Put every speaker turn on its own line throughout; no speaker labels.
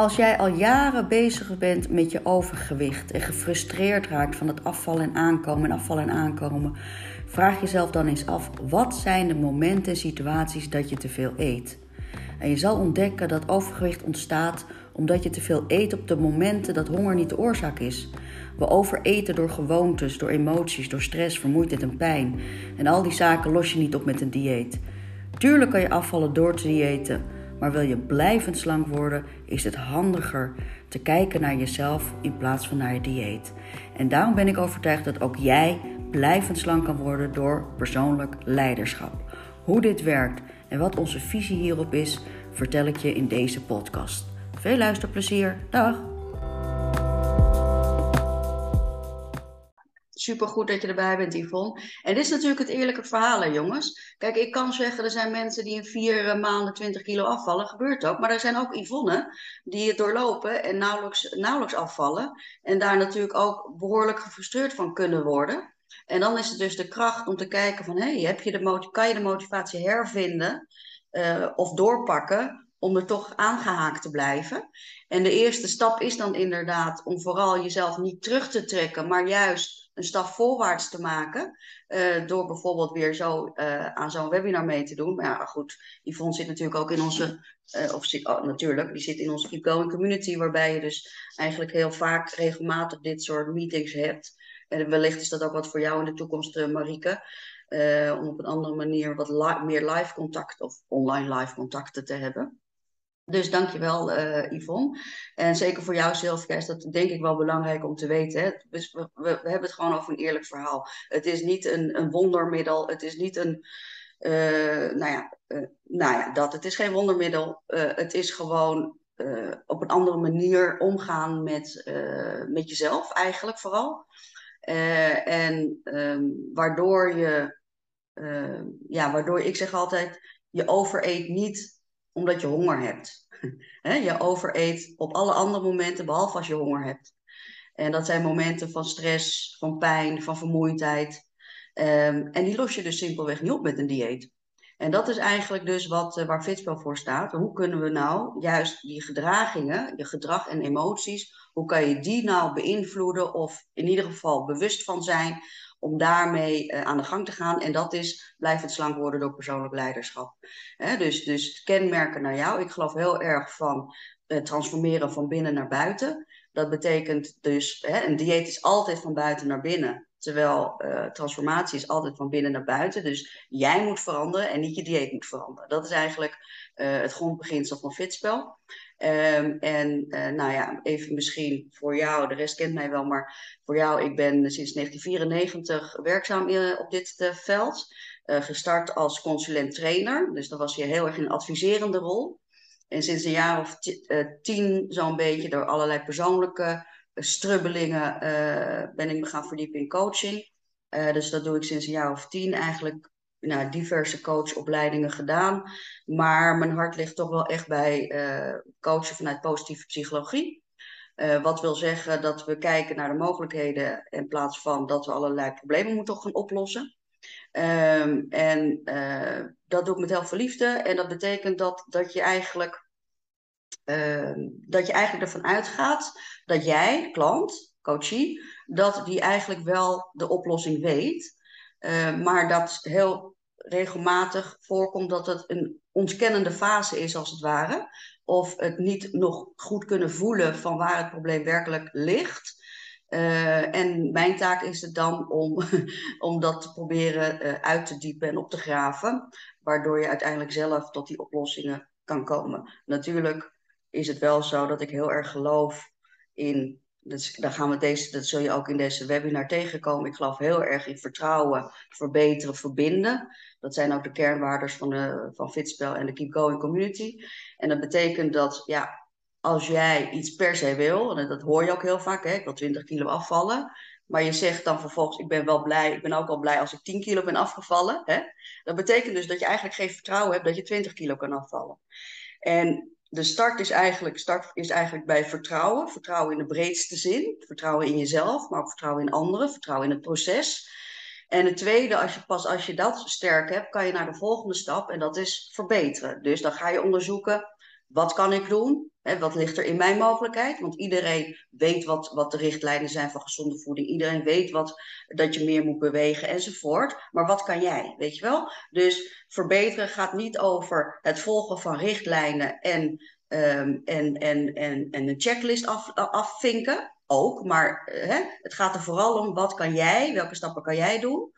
Als jij al jaren bezig bent met je overgewicht en gefrustreerd raakt van het afvallen en aankomen en afvallen en aankomen, vraag jezelf dan eens af: wat zijn de momenten en situaties dat je te veel eet? En je zal ontdekken dat overgewicht ontstaat omdat je te veel eet op de momenten dat honger niet de oorzaak is. We overeten door gewoontes, door emoties, door stress, vermoeidheid en pijn. En al die zaken los je niet op met een dieet. Tuurlijk kan je afvallen door te diëten, maar wil je blijvend slank worden, is het handiger te kijken naar jezelf in plaats van naar je dieet. En daarom ben ik overtuigd dat ook jij blijvend slank kan worden door persoonlijk leiderschap. Hoe dit werkt en wat onze visie hierop is, vertel ik je in deze podcast. Veel luisterplezier. Dag! Supergoed dat je erbij bent, Yvonne. En dit is natuurlijk het eerlijke verhaal, hè, jongens. Kijk, ik kan zeggen, er zijn mensen die in vier eh, maanden 20 kilo afvallen. Gebeurt ook. Maar er zijn ook Yvonne die het doorlopen en nauwelijks, nauwelijks afvallen. En daar natuurlijk ook behoorlijk gefrustreerd van kunnen worden. En dan is het dus de kracht om te kijken van, hey, heb je de kan je de motivatie hervinden uh, of doorpakken om er toch aangehaakt te blijven. En de eerste stap is dan inderdaad om vooral jezelf niet terug te trekken, maar juist een stap voorwaarts te maken. Uh, door bijvoorbeeld weer zo uh, aan zo'n webinar mee te doen. Maar ja, goed, Yvonne zit natuurlijk ook in onze, uh, of zit, oh, natuurlijk, die zit in onze Keep Going community, waarbij je dus eigenlijk heel vaak regelmatig dit soort meetings hebt. En wellicht is dat ook wat voor jou in de toekomst, Marike. om op een andere manier wat meer live contact of online live contacten te hebben. Dus dankjewel uh, Yvonne. En zeker voor jou is dat denk ik wel belangrijk om te weten. Hè? Dus we, we, hebben het gewoon over een eerlijk verhaal. Het is niet een, een wondermiddel. Het is niet een... Uh, nou, ja, uh, nou ja, dat. Het is geen wondermiddel. het is gewoon op een andere manier omgaan met, met jezelf eigenlijk vooral. en um, waardoor je... ja, waardoor ik zeg altijd... Je overeet niet omdat je honger hebt. je overeet op alle andere momenten, behalve als je honger hebt. En dat zijn momenten van stress, van pijn, van vermoeidheid. Um, en die los je dus simpelweg niet op met een dieet. En dat is eigenlijk dus wat, uh, waar Fitspel voor staat. Hoe kunnen we nou juist die gedragingen, je gedrag en emoties, hoe kan je die nou beïnvloeden of in ieder geval bewust van zijn om daarmee uh, aan de gang te gaan. En dat is blijvend slank worden door persoonlijk leiderschap. Dus, dus kenmerken naar jou. Ik geloof heel erg van uh, transformeren van binnen naar buiten. Dat betekent dus, hè, een dieet is altijd van buiten naar binnen. Terwijl uh, transformatie is altijd van binnen naar buiten. Dus jij moet veranderen en niet je dieet moet veranderen. Dat is eigenlijk het grondbeginsel van fitspel. Um, en uh, nou ja, even misschien voor jou, de rest kent mij wel, maar voor jou, ik ben sinds 1994 werkzaam in, op dit uh, veld. Gestart als consulent-trainer, dus dan was je heel erg in een adviserende rol. En sinds een jaar of tien, zo'n beetje, door allerlei persoonlijke strubbelingen, ben ik me gaan verdiepen in coaching. dus dat doe ik sinds een jaar of tien eigenlijk nou, diverse coachopleidingen gedaan. Maar mijn hart ligt toch wel echt bij uh, coachen vanuit positieve psychologie. Uh, wat wil zeggen dat we kijken naar de mogelijkheden in plaats van dat we allerlei problemen moeten gaan oplossen. Um, en uh, dat doe ik met heel veel liefde. En dat betekent dat, dat je eigenlijk dat je eigenlijk ervan uitgaat dat jij, klant, coachie, dat die eigenlijk wel de oplossing weet. Uh, maar dat heel regelmatig voorkomt dat het een ontkennende fase is, als het ware. Of het niet nog goed kunnen voelen van waar het probleem werkelijk ligt. Uh, en mijn taak is het dan om, om dat te proberen uh, uit te diepen en op te graven. Waardoor je uiteindelijk zelf tot die oplossingen kan komen. Natuurlijk is het wel zo dat ik heel erg geloof in dus daar gaan we deze, dat zul je ook in deze webinar tegenkomen. Ik geloof heel erg in vertrouwen, verbeteren, verbinden. Dat zijn ook de kernwaarden van, van Fitspel en de Keep Going Community. En dat betekent dat, ja, als jij iets per se wil, en dat hoor je ook heel vaak, hè, ik wil 20 kilo afvallen. Maar je zegt dan vervolgens, ik ben wel blij, ik ben ook al blij als ik 10 kilo ben afgevallen. Hè? Dat betekent dus dat je eigenlijk geen vertrouwen hebt dat je 20 kilo kan afvallen. En de start is eigenlijk, start is eigenlijk bij vertrouwen. Vertrouwen in de breedste zin. Vertrouwen in jezelf, maar ook vertrouwen in anderen. Vertrouwen in het proces. En het tweede, als je, pas als je dat sterk hebt, kan je naar de volgende stap. En dat is verbeteren. Dus dan ga je onderzoeken, wat kan ik doen? Wat ligt er in mijn mogelijkheid? Want iedereen weet wat, wat de richtlijnen zijn van gezonde voeding. Iedereen weet wat, dat je meer moet bewegen enzovoort. Maar wat kan jij? Weet je wel? Dus verbeteren gaat niet over het volgen van richtlijnen en, um, en, en, en, en een checklist af, afvinken. Ook, maar hè, het gaat er vooral om wat kan jij, welke stappen kan jij doen?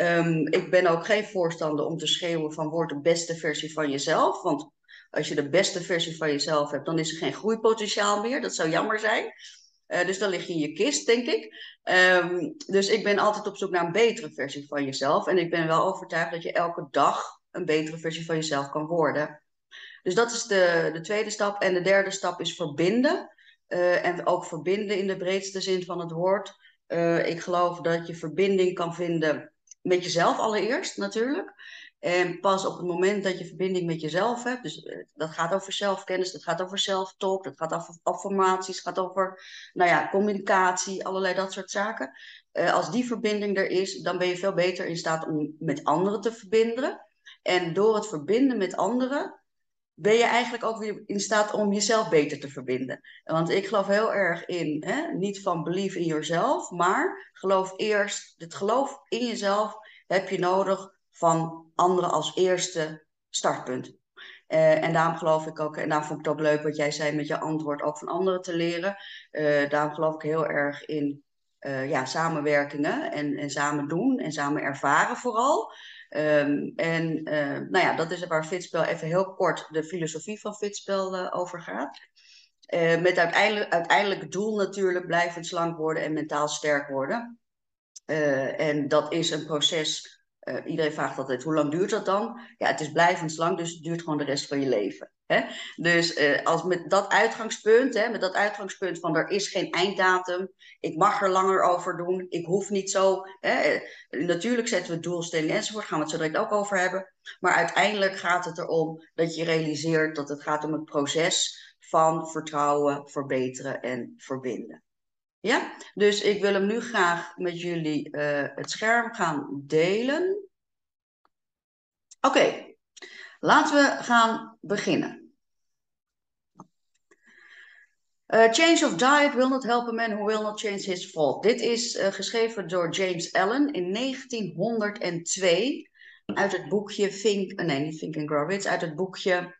Um, ik ben ook geen voorstander om te schreeuwen van word de beste versie van jezelf. Want als je de beste versie van jezelf hebt, dan is er geen groeipotentiaal meer. Dat zou jammer zijn. Uh, dus dan lig je in je kist, denk ik. Um, dus ik ben altijd op zoek naar een betere versie van jezelf. En ik ben wel overtuigd dat je elke dag een betere versie van jezelf kan worden. Dus dat is de, de tweede stap. En de derde stap is verbinden. Uh, en ook verbinden in de breedste zin van het woord. Uh, ik geloof dat je verbinding kan vinden met jezelf allereerst natuurlijk. En pas op het moment dat je verbinding met jezelf hebt, dus eh, dat gaat over zelfkennis, dat gaat over zelftalk, dat gaat over affirmaties, gaat over nou ja, communicatie, allerlei dat soort zaken. Uh, als die verbinding er is, dan ben je veel beter in staat om met anderen te verbinden. En door het verbinden met anderen, ben je eigenlijk ook weer in staat om jezelf beter te verbinden. Want ik geloof heel erg in, hè, niet van believe in yourself, maar geloof eerst, het geloof in jezelf heb je nodig van anderen als eerste startpunt. Uh, en daarom geloof ik ook, en daarom vond ik het ook leuk wat jij zei met je antwoord, ook van anderen te leren. Uh, daarom geloof ik heel erg in uh, ja, samenwerkingen en, en samen doen en samen ervaren vooral. Um, en nou ja, dat is waar Fitspel even heel kort de filosofie van Fitspel over gaat. met uiteindelijk, uiteindelijk doel natuurlijk blijvend slank worden en mentaal sterk worden. en dat is een proces uh, iedereen vraagt altijd, hoe lang duurt dat dan? Ja, het is blijvend lang, dus het duurt gewoon de rest van je leven. Hè? Dus uh, als met dat uitgangspunt, hè, met dat uitgangspunt van er is geen einddatum, ik mag er langer over doen, ik hoef niet zo. Hè? Uh, natuurlijk zetten we doelstellingen enzovoort, gaan we het zo direct ook over hebben. Maar uiteindelijk gaat het erom dat je realiseert dat het gaat om het proces van vertrouwen, verbeteren en verbinden. Ja, dus ik wil hem nu graag met jullie uh, het scherm gaan delen. Oké, laten we gaan beginnen. Uh, change of diet will not help a man who will not change his fault. Dit is uh, geschreven door James Allen in 1902 uit het boekje Think, nee niet Think and Grow Rich, uit het boekje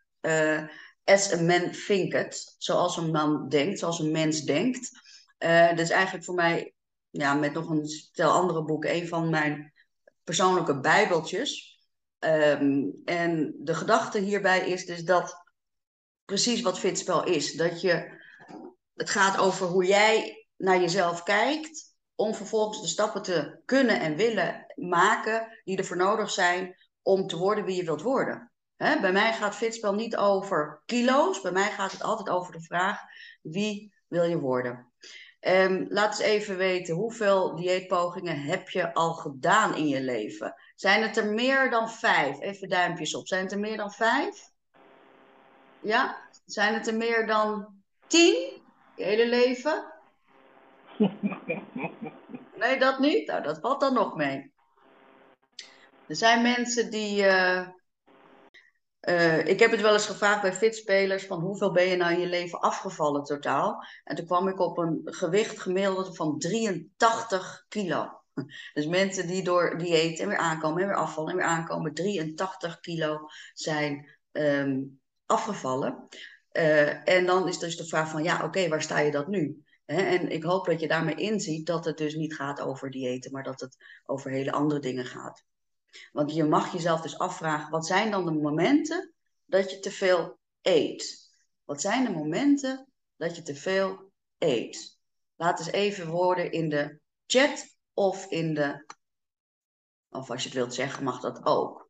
As a Man Thinketh, zoals een man denkt, zoals een mens denkt. Uh, dat is eigenlijk voor mij, ja, met nog een stel andere boeken, een van mijn persoonlijke bijbeltjes. Um, en de gedachte hierbij is dus dat precies wat fitspel is. Dat je, het gaat over hoe jij naar jezelf kijkt, om vervolgens de stappen te kunnen en willen maken die ervoor nodig zijn om te worden wie je wilt worden. Bij mij gaat fitspel niet over kilo's, bij mij gaat het altijd over de vraag wie wil je worden. Um, laat eens even weten, hoeveel dieetpogingen heb je al gedaan in je leven? Zijn het er meer dan vijf? Even duimpjes op. Zijn het er meer dan vijf? Ja? Zijn het er meer dan tien? Je hele leven? Nee, dat niet? Nou, dat valt dan nog mee. Er zijn mensen die, uh, uh, ik heb het wel eens gevraagd bij fitspelers van hoeveel ben je nou in je leven afgevallen totaal? En toen kwam ik op een gewicht gemiddeld van 83 kilo. Dus mensen die door dieet en weer aankomen en weer afvallen en weer aankomen, 83 kilo zijn um, afgevallen. Uh, en dan is dus de vraag van ja, oké, waar sta je dat nu? en ik hoop dat je daarmee inziet dat het dus niet gaat over diëten, maar dat het over hele andere dingen gaat. Want je mag jezelf dus afvragen, wat zijn dan de momenten dat je te veel eet? Wat zijn de momenten dat je te veel eet? Laat eens even woorden in de chat of in de, of als je het wilt zeggen, mag dat ook.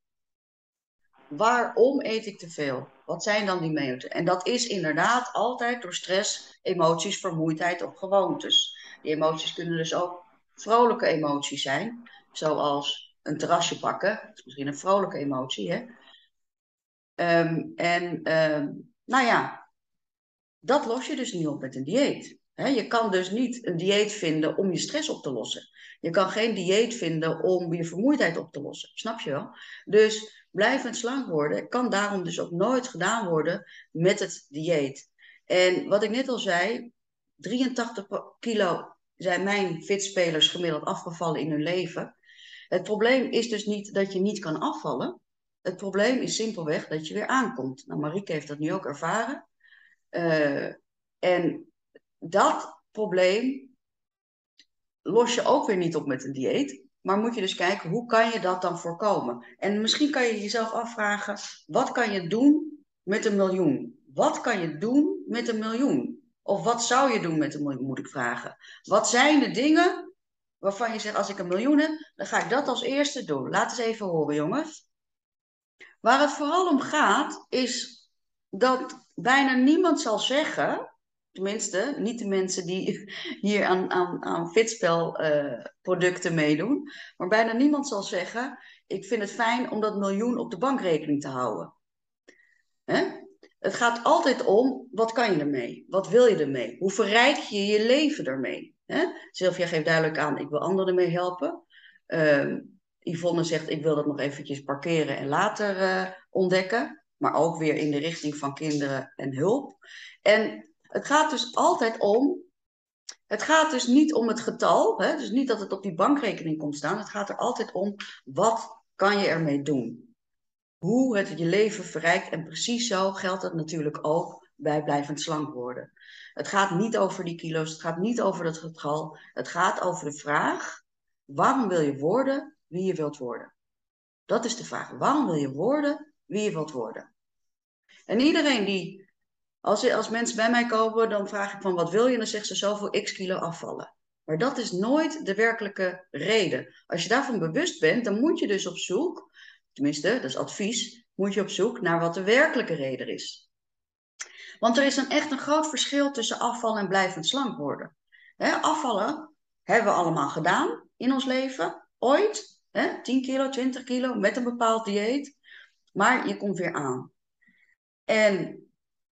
Waarom eet ik te veel? Wat zijn dan die momenten? En dat is inderdaad altijd door stress, emoties, vermoeidheid of gewoontes. Die emoties kunnen dus ook vrolijke emoties zijn, zoals een terrasje pakken. Dat is misschien een vrolijke emotie, hè? Um, en um, nou ja, dat los je dus niet op met een dieet. je kan dus niet een dieet vinden om je stress op te lossen. Je kan geen dieet vinden om je vermoeidheid op te lossen. Snap je wel? Dus blijvend slank worden kan daarom dus ook nooit gedaan worden met het dieet. En wat ik net al zei, 83 kilo zijn mijn fitspelers gemiddeld afgevallen in hun leven. Het probleem is dus niet dat je niet kan afvallen. Het probleem is simpelweg dat je weer aankomt. Nou, Marieke heeft dat nu ook ervaren. Uh, en dat probleem los je ook weer niet op met een dieet. Maar moet je dus kijken, hoe kan je dat dan voorkomen? En misschien kan je jezelf afvragen, wat kan je doen met een miljoen? Wat kan je doen met een miljoen? Of wat zou je doen met een miljoen, moet ik vragen. Wat zijn de dingen waarvan je zegt, als ik een miljoen heb, dan ga ik dat als eerste doen. Laat eens even horen, jongens. Waar het vooral om gaat, is dat bijna niemand zal zeggen, tenminste niet de mensen die hier aan, aan, aan fitspelproducten uh, meedoen, maar bijna niemand zal zeggen, ik vind het fijn om dat miljoen op de bankrekening te houden. Hè? Het gaat altijd om, wat kan je ermee? Wat wil je ermee? Hoe verrijk je je leven ermee? Hè? Sylvia geeft duidelijk aan, ik wil anderen ermee helpen. Uh, Yvonne zegt, ik wil dat nog eventjes parkeren en later uh, ontdekken maar ook weer in de richting van kinderen en hulp. En het gaat dus altijd om, het gaat dus niet om het getal, hè? dus niet dat het op die bankrekening komt staan. Het gaat er altijd om, wat kan je ermee doen? Hoe het je leven verrijkt. En precies zo geldt het natuurlijk ook bij blijvend slank worden. Het gaat niet over die kilo's, het gaat niet over het getal. Het gaat over de vraag, waarom wil je worden wie je wilt worden? Dat is de vraag. Waarom wil je worden wie je wilt worden. En iedereen die, als, als mensen bij mij komen, dan vraag ik van wat wil je? En dan zegt ze zoveel x kilo afvallen. Maar dat is nooit de werkelijke reden. Als je daarvan bewust bent, dan moet je dus op zoek, tenminste, dat is advies, moet je op zoek naar wat de werkelijke reden is. Want er is een echt een groot verschil tussen afvallen en blijvend slank worden. afvallen hebben we allemaal gedaan in ons leven, ooit. 10 kilo, 20 kilo, met een bepaald dieet. Maar je komt weer aan. En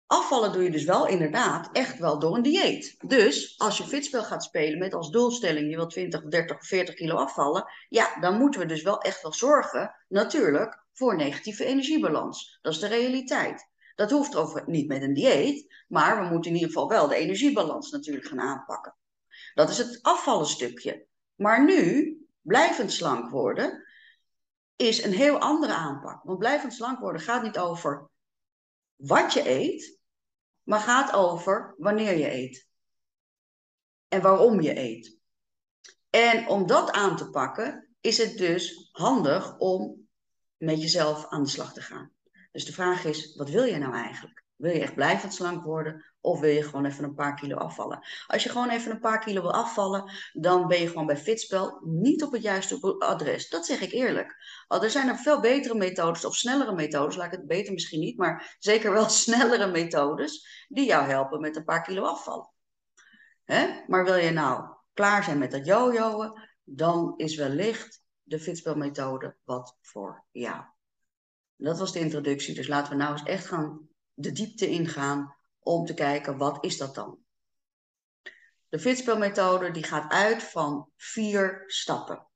afvallen doe je dus wel inderdaad echt wel door een dieet. Dus als je fitspel gaat spelen met als doelstelling je wil 20, 30, 40 kilo afvallen, ja, dan moeten we dus wel echt wel zorgen, natuurlijk, voor negatieve energiebalans. Dat is de realiteit. Dat hoeft over, niet met een dieet, maar we moeten in ieder geval wel de energiebalans natuurlijk gaan aanpakken. Dat is het afvallen stukje. Maar nu, blijvend slank worden, is een heel andere aanpak. Want blijvend slank worden gaat niet over wat je eet, maar gaat over wanneer je eet. En waarom je eet. En om dat aan te pakken, is het dus handig om met jezelf aan de slag te gaan. Dus de vraag is, wat wil je nou eigenlijk? Wil je echt blijvend slank worden of wil je gewoon even een paar kilo afvallen? Als je gewoon even een paar kilo wil afvallen, dan ben je gewoon bij Fitspel niet op het juiste adres. Dat zeg ik eerlijk. Er zijn er veel betere methodes of snellere methodes, laat ik het beter misschien niet, maar zeker wel snellere methodes die jou helpen met een paar kilo afvallen. Hè? Maar wil je nou klaar zijn met dat jojoen, dan is wellicht de Fitspel-methode wat voor jou. Dat was de introductie, dus laten we nou eens echt gaan de diepte ingaan om te kijken wat is dat dan. De fitspelmethode die gaat uit van vier stappen.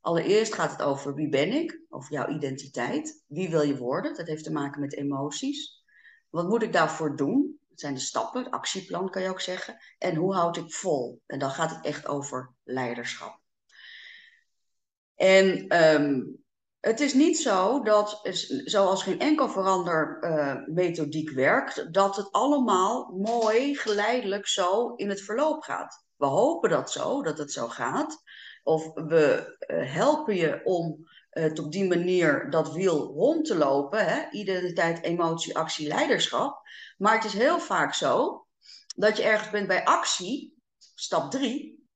Allereerst gaat het over wie ben ik, over jouw identiteit. Wie wil je worden? Dat heeft te maken met emoties. Wat moet ik daarvoor doen? Dat zijn de stappen, het actieplan kan je ook zeggen. En hoe houd ik vol? En dan gaat het echt over leiderschap. En um, het is niet zo dat, zoals geen enkel verander uh, methodiek werkt, dat het allemaal mooi, geleidelijk zo in het verloop gaat. We hopen dat zo, dat het zo gaat. Of we uh, helpen je om het op die manier dat wiel rond te lopen. Hè? Identiteit, emotie, actie, leiderschap. Maar het is heel vaak zo dat je ergens bent bij actie, stap drie.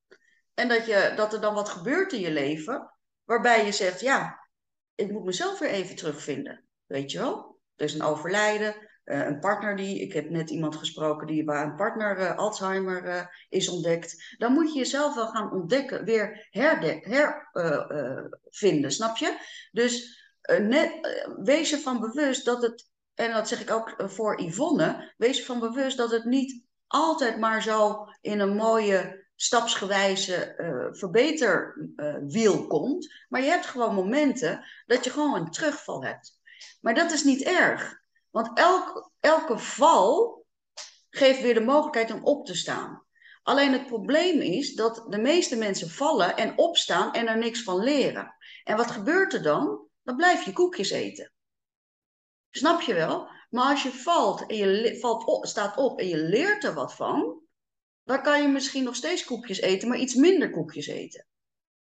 En dat, je, dat er dan wat gebeurt in je leven, waarbij je zegt, ja, ik moet mezelf weer even terugvinden. Weet je wel? Er is een overlijden, uh, een partner die, ik heb net iemand gesproken die waar een partner uh, Alzheimer uh, is ontdekt. Dan moet je jezelf wel gaan ontdekken, weer hervinden, snap je? Dus net, wees ervan bewust dat het, en dat zeg ik ook voor Yvonne, wees ervan bewust dat het niet altijd maar zo in een mooie stapsgewijze uh, verbeterwiel komt. Maar je hebt gewoon momenten dat je gewoon een terugval hebt. Maar dat is niet erg. Want elk, elke val geeft weer de mogelijkheid om op te staan. Alleen het probleem is dat de meeste mensen vallen en opstaan en er niks van leren. En wat gebeurt er dan? Dan blijf je koekjes eten. Snap je wel? Maar als je valt en je valt staat op en je leert er wat van, dan kan je misschien nog steeds koekjes eten, maar iets minder koekjes eten.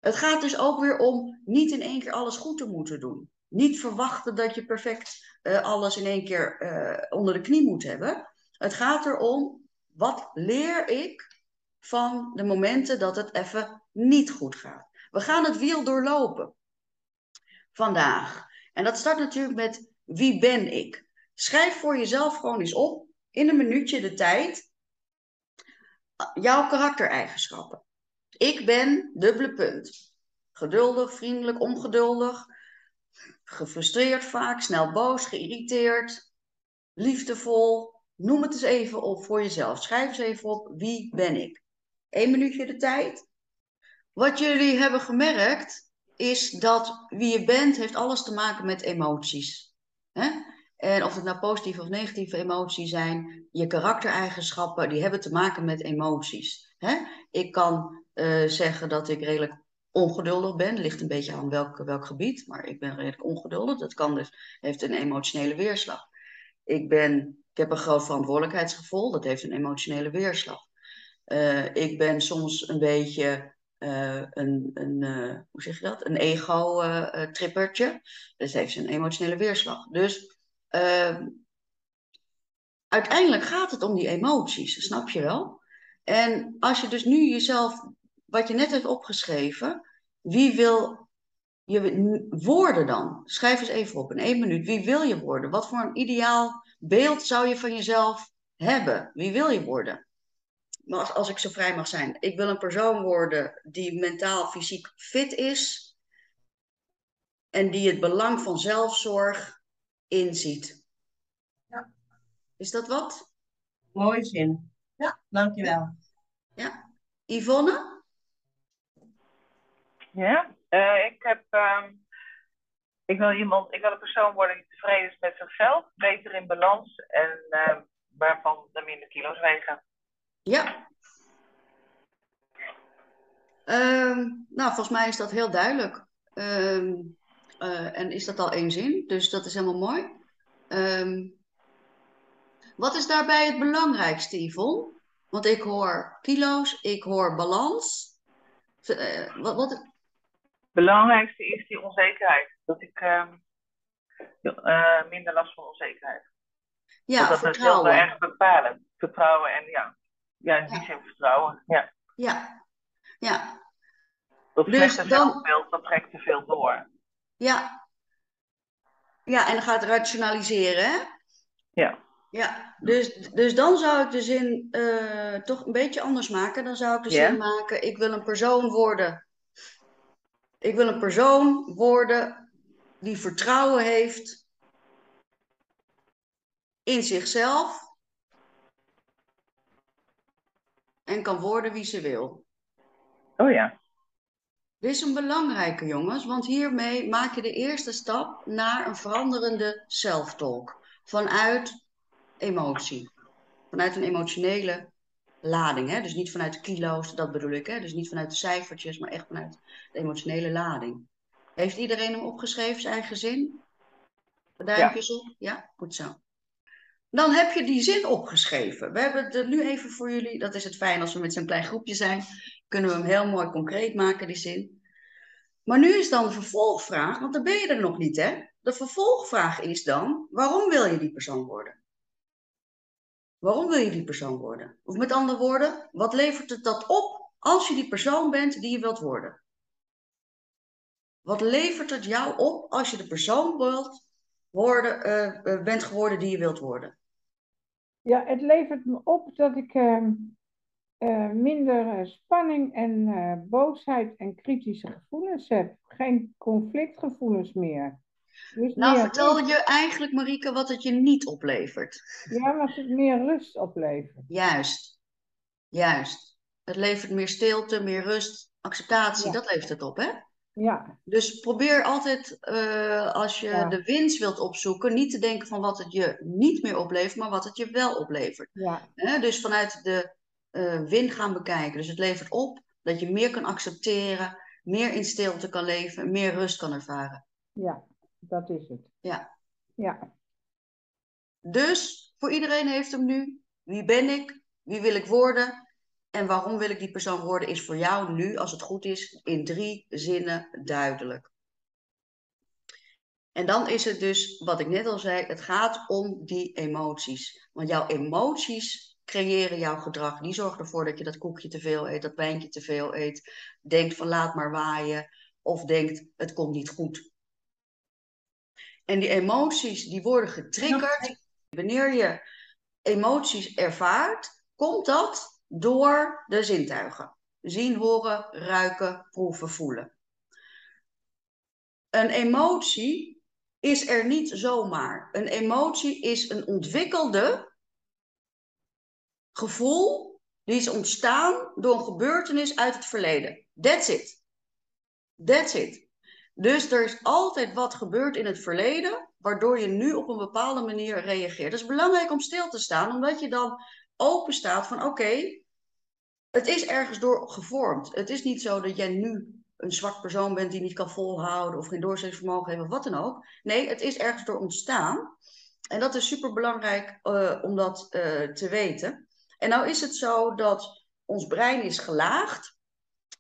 Het gaat dus ook weer om niet in één keer alles goed te moeten doen. Niet verwachten dat je perfect uh, alles in één keer uh, onder de knie moet hebben. Het gaat erom, wat leer ik van de momenten dat het even niet goed gaat. We gaan het wiel doorlopen vandaag. En dat start natuurlijk met wie ben ik? Schrijf voor jezelf gewoon eens op, in een minuutje de tijd, jouw karaktereigenschappen. Ik ben dubbele punt. Geduldig, vriendelijk, ongeduldig, gefrustreerd vaak, snel boos, geïrriteerd, liefdevol. Noem het eens even op voor jezelf. Schrijf eens even op wie ben ik. Eén minuutje de tijd. Wat jullie hebben gemerkt is dat wie je bent heeft alles te maken met emoties. Hè? En of het nou positieve of negatieve emoties zijn, je karaktereigenschappen, die hebben te maken met emoties. Hè? Ik kan uh, zeggen dat ik redelijk ongeduldig ben, ligt een beetje aan welk, welk gebied, maar ik ben redelijk ongeduldig. Dat kan dus, heeft een emotionele weerslag. Ik, ben, ik heb een groot verantwoordelijkheidsgevoel, dat heeft een emotionele weerslag. Uh, ik ben soms een beetje uh, een, een hoe zeg je dat? Een ego-trippertje. dat heeft een emotionele weerslag. Dus Ehm, uiteindelijk gaat het om die emoties, snap je wel? En als je dus nu jezelf, wat je net hebt opgeschreven, wie wil je worden dan? Schrijf eens even op in één minuut. Wie wil je worden? Wat voor een ideaal beeld zou je van jezelf hebben? Wie wil je worden? Maar als, als ik zo vrij mag zijn, ik wil een persoon worden die mentaal, fysiek fit is en die het belang van zelfzorg inziet. Ja. Is dat wat?
Mooie zin. Ja, dankjewel.
Ja. Yvonne?
Ja, uh, ik heb... Uh, ik wil iemand, ik wil een persoon worden die tevreden is met zichzelf, beter in balans en uh, waarvan de minder kilo's wegen.
Ja. Um, nou, volgens mij is dat heel duidelijk. Um, uh, en is dat al één zin, dus dat is helemaal mooi. Um, wat is daarbij het belangrijkste, Yvonne? Want ik hoor kilo's, ik hoor balans. Uh, wat, wat... Het
belangrijkste is die onzekerheid. Dat ik uh, minder last van onzekerheid. Ja, dat vertrouwen. Dat is heel erg bepalend. Vertrouwen en ja, ja in die ja. zin vertrouwen. Ja.
Ja. ja.
Dat dus dan... zelfbeeld, dat trekt te veel door.
Ja. Ja, en dan gaat rationaliseren, hè?
Ja.
Ja, dus, dus dan zou ik de zin uh, toch een beetje anders maken. Dan zou ik de zin maken, ik wil een persoon worden. Ik wil een persoon worden die vertrouwen heeft in zichzelf en kan worden wie ze wil.
Oh ja.
Dit is een belangrijke, jongens, want hiermee maak je de eerste stap naar een veranderende self-talk. Vanuit emotie. Vanuit een emotionele lading. Hè? Dus niet vanuit de kilo's, dat bedoel ik. Hè? Dus niet vanuit de cijfertjes, maar echt vanuit de emotionele lading. Heeft iedereen hem opgeschreven, zijn eigen zin? Duimpjes ja. op? Ja, goed zo. Dan heb je die zin opgeschreven. We hebben het nu even voor jullie. Dat is het fijn als we met zo'n klein groepje zijn kunnen we hem heel mooi concreet maken, die zin. Maar nu is dan de vervolgvraag, want dan ben je er nog niet, hè? De vervolgvraag is dan, waarom wil je die persoon worden? Waarom wil je die persoon worden? Of met andere woorden, wat levert het dat op als je die persoon bent die je wilt worden? Wat levert het jou op als je de persoon wilt worden, uh, bent geworden die je wilt worden?
Ja, het levert me op dat ik uh, uh, minder spanning en uh, boosheid en kritische gevoelens heb. Geen conflictgevoelens meer. Dus
Nou,
meer
vertel
rust.
je eigenlijk, Marieke, wat het je niet oplevert.
Ja, wat het meer rust oplevert.
Juist. Juist. Het levert meer stilte, meer rust, acceptatie,
Ja.
dat levert het op, hè?
Ja,
Dus probeer altijd, eh, als je
Ja.
de winst wilt opzoeken, niet te denken van wat het je niet meer oplevert, maar wat het je wel oplevert.
ja?
Dus vanuit de eh, win gaan bekijken. Dus het levert op dat je meer kan accepteren, meer in stilte kan leven, meer rust kan ervaren.
ja, dat is het.
Ja.
Ja,
Dus voor iedereen heeft hem nu. Wie ben ik? Wie wil ik worden? En waarom wil ik die persoon worden? Is voor jou nu, als het goed is, in drie zinnen duidelijk. En dan is het dus, wat ik net al zei, het gaat om die emoties. Want jouw emoties creëren jouw gedrag. Die zorgen ervoor dat je dat koekje te veel eet, dat wijntje te veel eet. Denkt van laat maar waaien. Of denkt het komt niet goed. En die emoties die worden getriggerd. Wanneer je emoties ervaart, komt dat door de zintuigen. Zien, horen, ruiken, proeven, voelen. Een emotie is er niet zomaar. Een emotie is een ontwikkelde gevoel die is ontstaan door een gebeurtenis uit het verleden. That's it. That's it. Dus er is altijd wat gebeurd in het verleden, waardoor je nu op een bepaalde manier reageert. Het is belangrijk om stil te staan, omdat je dan open staat van oké, het is ergens door gevormd. Het is niet zo dat jij nu een zwak persoon bent die niet kan volhouden of geen doorzettingsvermogen heeft of wat dan ook. Nee, het is ergens door ontstaan. En dat is super belangrijk uh, om dat uh, te weten. En nou is het zo dat ons brein is gelaagd.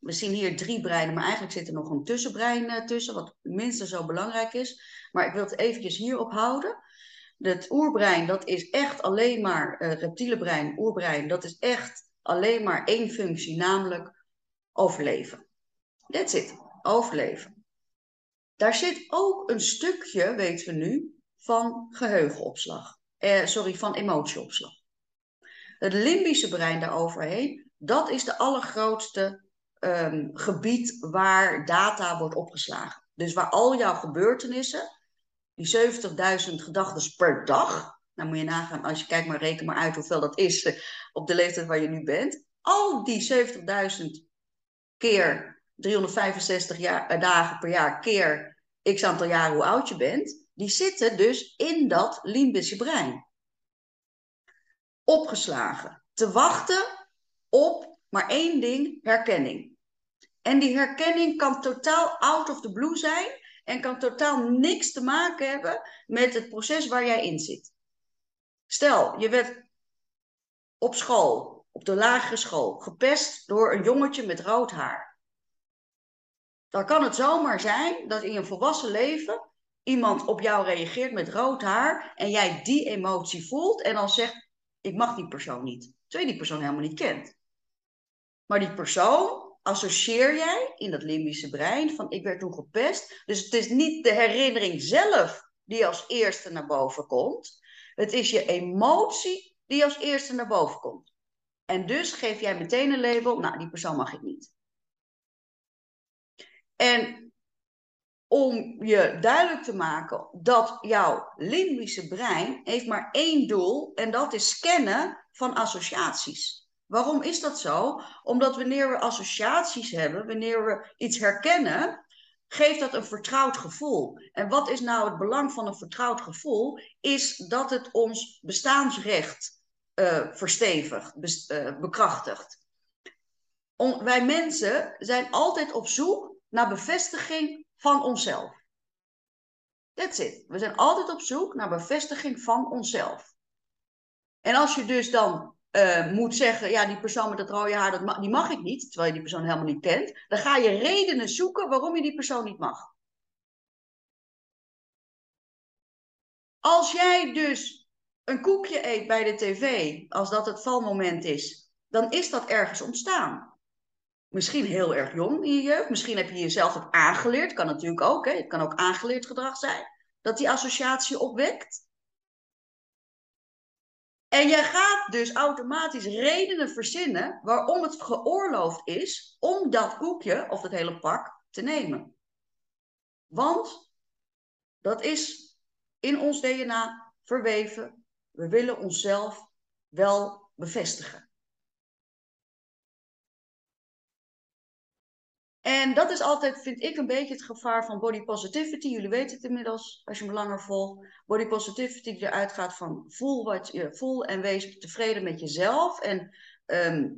We zien hier drie breinen, maar eigenlijk zit er nog een tussenbrein uh, tussen, wat minstens zo belangrijk is. Maar ik wil het eventjes hierop houden. Het oerbrein, dat is echt alleen maar, uh, reptiele brein, oerbrein, dat is echt alleen maar één functie, namelijk overleven. That's it, overleven. Daar zit ook een stukje, weten we nu, van geheugenopslag. Eh, sorry, van emotieopslag. Het limbische brein daaroverheen, dat is de allergrootste um, gebied waar data wordt opgeslagen. Dus waar al jouw gebeurtenissen, die 70.000 gedachten per dag, nou moet je nagaan, als je kijkt maar reken maar uit hoeveel dat is uh, op de leeftijd waar je nu bent. Al die 70.000 keer 365 jaar, dagen per jaar keer x aantal jaren hoe oud je bent, die zitten dus in dat limbische brein. Opgeslagen. Te wachten op maar één ding, herkenning. En die herkenning kan totaal out of the blue zijn en kan totaal niks te maken hebben met het proces waar jij in zit. Stel, je werd op school, op de lagere school, gepest door een jongetje met rood haar. Dan kan het zomaar zijn dat in je volwassen leven iemand op jou reageert met rood haar en jij die emotie voelt en dan zegt, ik mag die persoon niet. Terwijl je die persoon helemaal niet kent. Maar die persoon associeer jij in dat limbische brein van ik werd toen gepest. Dus het is niet de herinnering zelf die als eerste naar boven komt. Het is je emotie die als eerste naar boven komt. En dus geef jij meteen een label, nou die persoon mag ik niet. En om je duidelijk te maken dat jouw limbische brein heeft maar één doel en dat is scannen van associaties. Waarom is dat zo? Omdat wanneer we associaties hebben, wanneer we iets herkennen, geeft dat een vertrouwd gevoel. En wat is nou het belang van een vertrouwd gevoel? Is dat het ons bestaansrecht uh, verstevigt, be uh, bekrachtigt. Wij mensen zijn altijd op zoek naar bevestiging van onszelf. That's it. We zijn altijd op zoek naar bevestiging van onszelf. En als je dus dan uh, moet zeggen, ja, die persoon met dat rode haar, dat die mag ik niet, terwijl je die persoon helemaal niet kent, dan ga je redenen zoeken waarom je die persoon niet mag. Als jij dus een koekje eet bij de tv, als dat het valmoment is, dan is dat ergens ontstaan. Misschien heel erg jong in je jeugd. Misschien heb je jezelf ook aangeleerd. Kan natuurlijk ook. Hè? Het kan ook aangeleerd gedrag zijn. Dat die associatie opwekt. En jij gaat dus automatisch redenen verzinnen waarom het geoorloofd is om dat koekje of dat hele pak te nemen. Want Dat is in ons DNA verweven. We willen onszelf wel bevestigen. En dat is altijd, vind ik, een beetje het gevaar van body positivity. Jullie weten het inmiddels, als je me langer volgt. Body positivity die eruit gaat van voel wat je voel en wees tevreden met jezelf. En, ehm,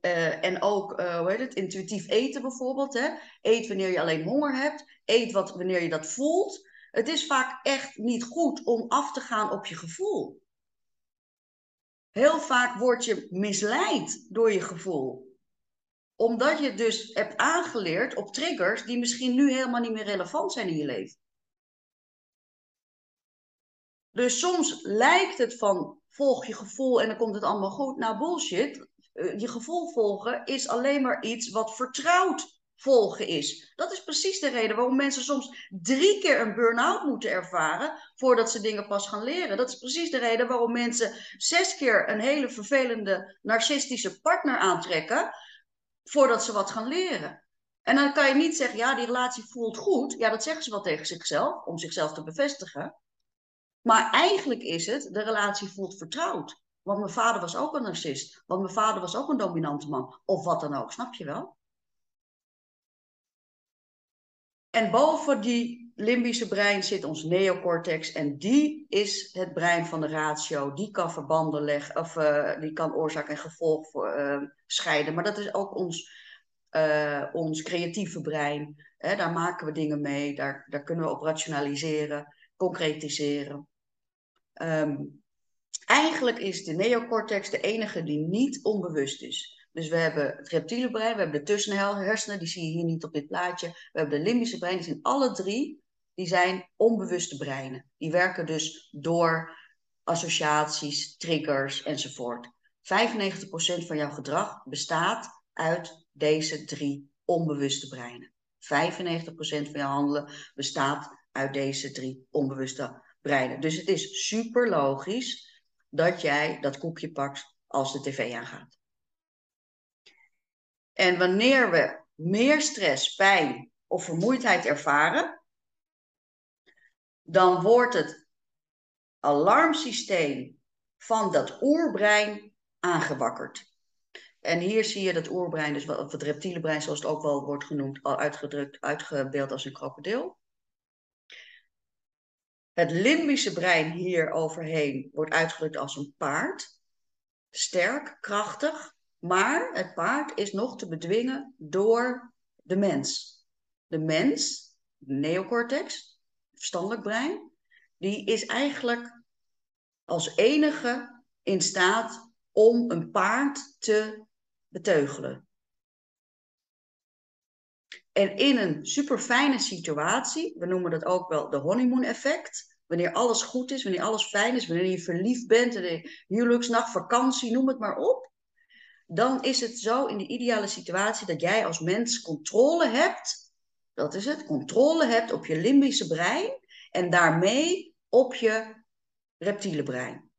eh, en ook, uh, hoe heet het, intuïtief eten bijvoorbeeld. Hè? Eet wanneer je alleen honger hebt. Eet wat, wanneer je dat voelt. Het is vaak echt niet goed om af te gaan op je gevoel. Heel vaak word je misleid door je gevoel omdat je dus hebt aangeleerd op triggers die misschien nu helemaal niet meer relevant zijn in je leven. Dus soms lijkt het van volg je gevoel en dan komt het allemaal goed. Nou, bullshit. Eh, je gevoel volgen is alleen maar iets wat vertrouwd volgen is. Dat is precies de reden waarom mensen soms drie keer een burn-out moeten ervaren voordat ze dingen pas gaan leren. Dat is precies de reden waarom mensen zes keer een hele vervelende narcistische partner aantrekken voordat ze wat gaan leren. En dan kan je niet zeggen, ja, die relatie voelt goed. Ja, dat zeggen ze wel tegen zichzelf, om zichzelf te bevestigen. Maar eigenlijk is het, de relatie voelt vertrouwd. Want mijn vader was ook een narcist. Want mijn vader was ook een dominante man. Of wat dan ook, snap je wel? En boven die limbische brein zit ons neocortex. En die is het brein van de ratio. Die kan verbanden leggen, of uh, die kan oorzaak en gevolg uh, scheiden. Maar dat is ook ons, uh, ons creatieve brein. Hè, daar maken we dingen mee. Daar, daar kunnen we op rationaliseren, concretiseren. Um, eigenlijk is de neocortex de enige die niet onbewust is. Dus we hebben het reptiele brein, we hebben de tussenhersenen, die zie je hier niet op dit plaatje. We hebben de limbische brein, die zijn alle drie, die zijn onbewuste breinen. Die werken dus door associaties, triggers enzovoort. 95% van jouw gedrag bestaat uit deze drie onbewuste breinen. 95% van jouw handelen bestaat uit deze drie onbewuste breinen. Dus het is super logisch dat jij dat koekje pakt als de tv aangaat. En wanneer we meer stress, pijn of vermoeidheid ervaren, dan wordt het alarmsysteem van dat oerbrein aangewakkerd. En hier zie je dat oerbrein, dus of het reptiele brein zoals het ook wel wordt genoemd, al uitgedrukt, uitgebeeld als een krokodil. Het limbische brein hier overheen wordt uitgedrukt als een paard. Sterk, krachtig. Maar het paard is nog te bedwingen door de mens. De mens, neocortex, verstandelijk brein, die is eigenlijk als enige in staat om een paard te beteugelen. En in een super fijne situatie, we noemen dat ook wel de honeymoon effect, wanneer alles goed is, wanneer alles fijn is, wanneer je verliefd bent, de huwelijksnacht, vakantie, noem het maar op, dan is het zo in de ideale situatie dat jij als mens controle hebt, dat is het, controle hebt op je limbische brein en daarmee op je reptiele brein.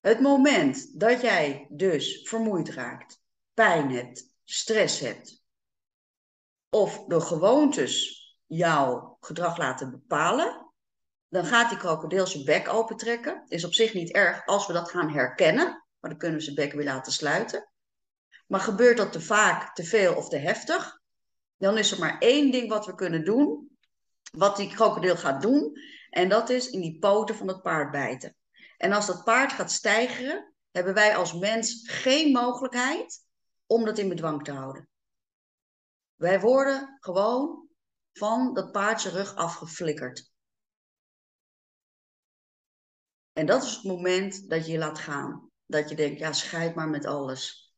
Het moment dat jij dus vermoeid raakt, pijn hebt, stress hebt, of de gewoontes jouw gedrag laten bepalen, dan gaat die krokodil zijn bek opentrekken. Is op zich niet erg als we dat gaan herkennen, maar dan kunnen we zijn bek weer laten sluiten. Maar gebeurt dat te vaak, te veel of te heftig, dan is er maar één ding wat we kunnen doen, wat die krokodil gaat doen, en dat is in die poten van het paard bijten. En als dat paard gaat stijgeren, hebben wij als mens geen mogelijkheid om dat in bedwang te houden. Wij worden gewoon van dat paardje rug afgeflikkerd. En dat is het moment dat je je laat gaan. Dat je denkt, ja, scheid maar met alles.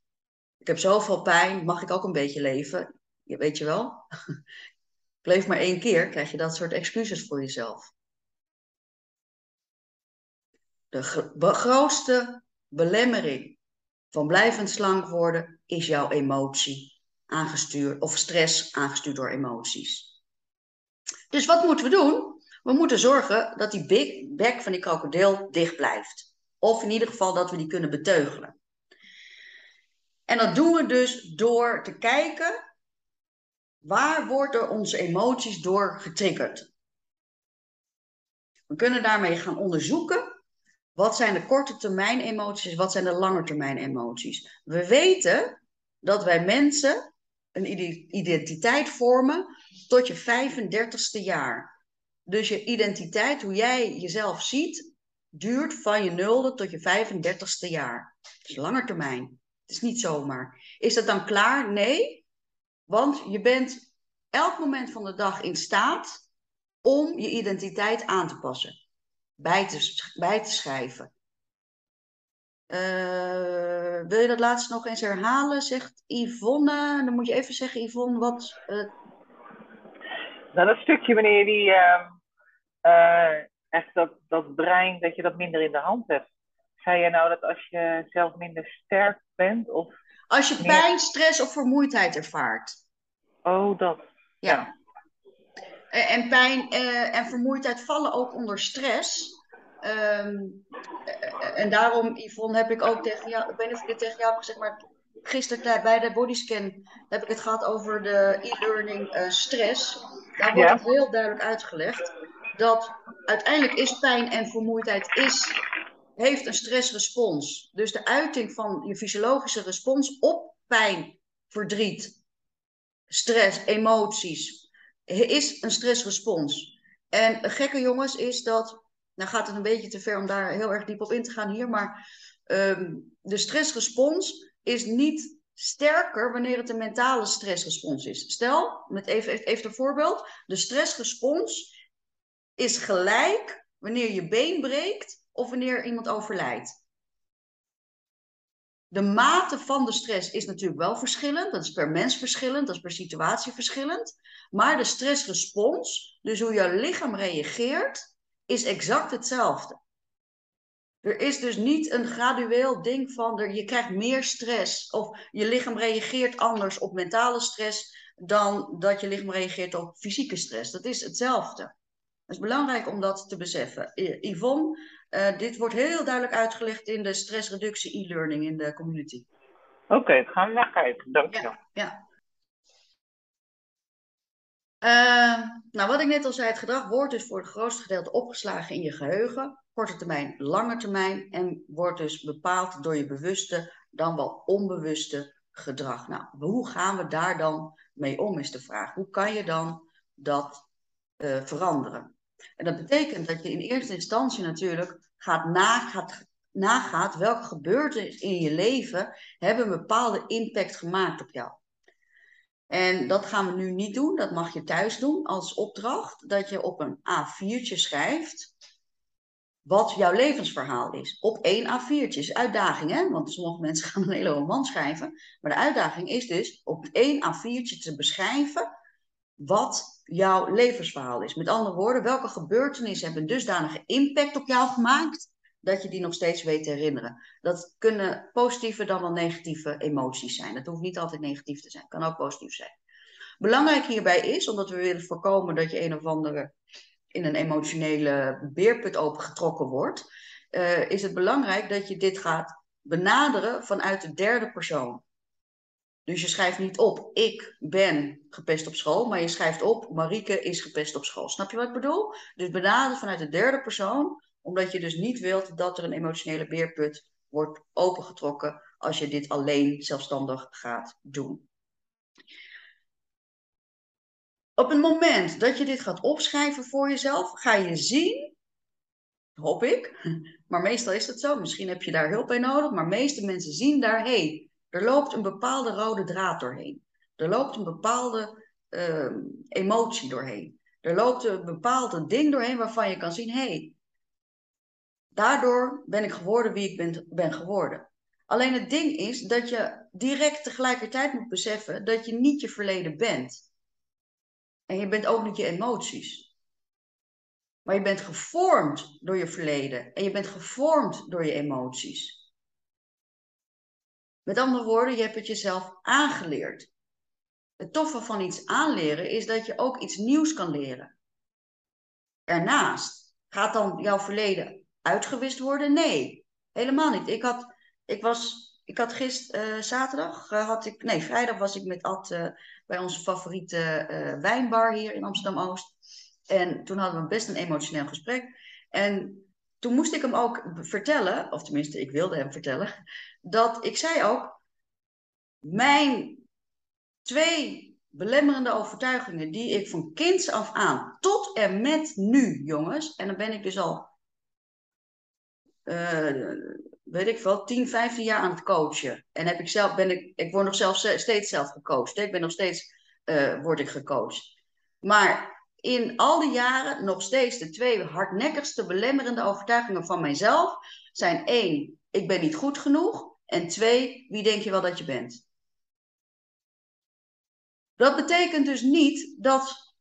Ik heb zoveel pijn, mag ik ook een beetje leven? Weet je wel. ik leef maar één keer, krijg je dat soort excuses voor jezelf. De grootste belemmering van blijvend slank worden is jouw emotie aangestuurd, of stress aangestuurd door emoties. Dus wat moeten we doen? We moeten zorgen dat die bek van die krokodil dicht blijft. Of in ieder geval dat we die kunnen beteugelen. En dat doen we dus door te kijken Waar worden onze emoties door getriggerd? We kunnen daarmee gaan onderzoeken wat zijn de korte termijn emoties, wat zijn de lange termijn emoties. We weten dat wij mensen een identiteit vormen tot je 35ste jaar. Dus je identiteit, hoe jij jezelf ziet, duurt van je nulde tot je 35ste jaar. Het is termijn. Het is niet zomaar. Is dat dan klaar? Nee. Want je bent elk moment van de dag in staat om je identiteit aan te passen. Bij te, bij te schrijven. Uh, wil je dat laatst nog eens herhalen? Zegt Yvonne. Dan moet je even zeggen, Yvonne, wat. Uh...
Nou, dat stukje wanneer die. Uh, echt dat, dat brein, dat je dat minder in de hand hebt. Zei je nou dat als je zelf minder sterk bent? Of
als je pijn, stress of vermoeidheid ervaart.
Oh, dat.
Ja. En pijn en vermoeidheid vallen ook onder stress. Um, en daarom, Yvonne, heb ik ook tegen jou, ik weet niet of ik het tegen jou heb gezegd, maar gisteren bij de bodyscan heb ik het gehad over de e-learning uh, stress. Daar wordt ja. het heel duidelijk uitgelegd dat uiteindelijk is pijn en vermoeidheid is, heeft een stressrespons. Dus de uiting van je fysiologische respons op pijn, verdriet, stress, emoties, is een stressrespons. En gekke jongens is dat nou gaat het een beetje te ver om daar heel erg diep op in te gaan hier, maar um, de stressrespons is niet sterker wanneer het een mentale stressrespons is. Stel, met even, even een voorbeeld, de stressrespons is gelijk wanneer je been breekt of wanneer iemand overlijdt. De mate van de stress is natuurlijk wel verschillend. Dat is per mens verschillend, dat is per situatie verschillend. Maar de stressrespons, dus hoe jouw lichaam reageert, is exact hetzelfde. Er is dus niet een gradueel ding van je krijgt meer stress of je lichaam reageert anders op mentale stress dan dat je lichaam reageert op fysieke stress. Dat is hetzelfde. Het is belangrijk om dat te beseffen. Yvonne, uh, dit wordt heel duidelijk uitgelegd in de stressreductie e-learning in de community.
Oké, okay, gaan we naar kijken. Dank je.
Ja, ja. Uh, nou, wat ik net al zei, het gedrag wordt dus voor het grootste gedeelte opgeslagen in je geheugen, korte termijn, lange termijn, en wordt dus bepaald door je bewuste dan wel onbewuste gedrag. Nou, hoe gaan we daar dan mee om, is de vraag. Hoe kan je dan dat uh, veranderen? En dat betekent dat je in eerste instantie natuurlijk gaat, na, gaat nagaat welke gebeurtenissen in je leven hebben een bepaalde impact gemaakt op jou. En dat gaan we nu niet doen, dat mag je thuis doen als opdracht, dat je op een A4'tje schrijft wat jouw levensverhaal is. Op één A4'tje is uitdaging, hè? want sommige mensen gaan een hele roman schrijven. Maar de uitdaging is dus op één A4'tje te beschrijven wat jouw levensverhaal is. Met andere woorden, welke gebeurtenissen hebben dusdanige impact op jou gemaakt dat je die nog steeds weet te herinneren. Dat kunnen positieve dan wel negatieve emoties zijn. Dat hoeft niet altijd negatief te zijn, kan ook positief zijn. Belangrijk hierbij is, omdat we willen voorkomen dat je een of andere in een emotionele beerput opengetrokken wordt, uh, is het belangrijk dat je dit gaat benaderen vanuit de derde persoon. Dus je schrijft niet op, ik ben gepest op school, maar je schrijft op, Marieke is gepest op school. Snap je wat ik bedoel? Dus benaderen vanuit de derde persoon omdat je dus niet wilt dat er een emotionele beerput wordt opengetrokken als je dit alleen zelfstandig gaat doen. Op het moment dat je dit gaat opschrijven voor jezelf, ga je zien, hoop ik, maar meestal is het zo, misschien heb je daar hulp bij nodig, maar meeste mensen zien daar, hé, hey, er loopt een bepaalde rode draad doorheen. Er loopt een bepaalde uh, emotie doorheen. Er loopt een bepaalde ding doorheen waarvan je kan zien, hé, hey, Daardoor ben ik geworden wie ik ben, ben geworden. Alleen het ding is dat je direct tegelijkertijd moet beseffen dat je niet je verleden bent. En je bent ook niet je emoties. Maar je bent gevormd door je verleden en je bent gevormd door je emoties. Met andere woorden, je hebt het jezelf aangeleerd. Het toffe van iets aanleren is dat je ook iets nieuws kan leren. Ernaast gaat dan jouw verleden uitgewist worden? Nee, helemaal niet. Ik, had, ik was Ik had gisteren, zaterdag, eh, had ik, nee, vrijdag was ik met Ad eh, bij onze favoriete eh, wijnbar hier in Amsterdam-Oost. En toen hadden we best een emotioneel gesprek. En toen moest ik hem ook vertellen, of tenminste, ik wilde hem vertellen, dat ik zei ook, mijn twee belemmerende overtuigingen die ik van kinds af aan tot en met nu, jongens, en dan ben ik dus al, uh, weet ik veel, 10, 15 jaar aan het coachen. En heb ik zelf, ben ik, ik word nog zelf, steeds zelf gecoacht. Ik ben nog steeds, uh, word ik gecoacht. Maar in al die jaren nog steeds de twee hardnekkigste belemmerende overtuigingen van mijzelf zijn één, ik ben niet goed genoeg. En twee, wie denk je wel dat je bent? Dat betekent dus niet dat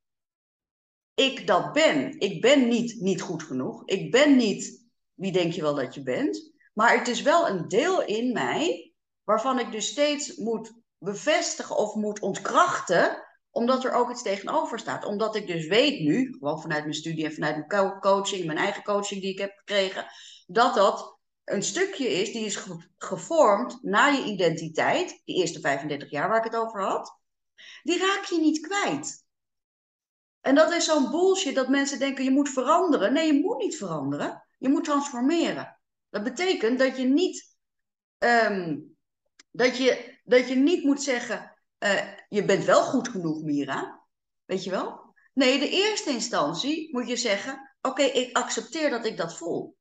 ik dat ben. Ik ben niet niet goed genoeg. Ik ben niet wie denk je wel dat je bent. Maar het is wel een deel in mij waarvan ik dus steeds moet bevestigen of moet ontkrachten, omdat er ook iets tegenover staat. Omdat ik dus weet nu, gewoon vanuit mijn studie en vanuit mijn coaching, mijn eigen coaching die ik heb gekregen, dat dat een stukje is die is gevormd naar je identiteit, die eerste 35 jaar waar ik het over had die raak je niet kwijt. En dat is zo'n bullshit dat mensen denken je moet veranderen. Nee, je moet niet veranderen. Je moet transformeren. Dat betekent dat je niet, ehm, dat je, dat je niet moet zeggen, uh, je bent wel goed genoeg, Mira. Weet je wel? Nee, de eerste instantie moet je zeggen, oké, ik accepteer dat ik dat voel.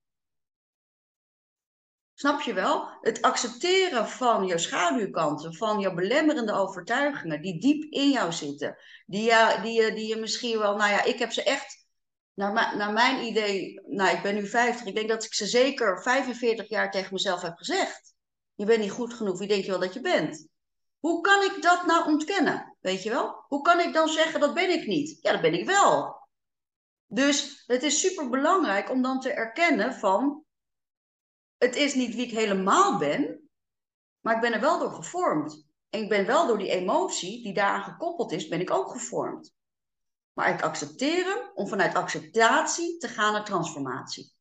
Snap je wel? Het accepteren van je schaduwkanten, van je belemmerende overtuigingen die diep in jou zitten. Die, je, die, je, die je misschien wel, nou ja, ik heb ze echt, naar, naar mijn idee, nou ik ben nu 50, ik denk dat ik ze zeker 45 jaar tegen mezelf heb gezegd. Je bent niet goed genoeg, wie denk je wel dat je bent? Hoe kan ik dat nou ontkennen? Weet je wel? Hoe kan ik dan zeggen dat ben ik niet? Ja, dat ben ik wel. Dus het is super belangrijk om dan te erkennen van het is niet wie ik helemaal ben, maar ik ben er wel door gevormd. En ik ben wel door die emotie die daaraan gekoppeld is, ben ik ook gevormd. Maar ik accepteer hem om vanuit acceptatie te gaan naar transformatie.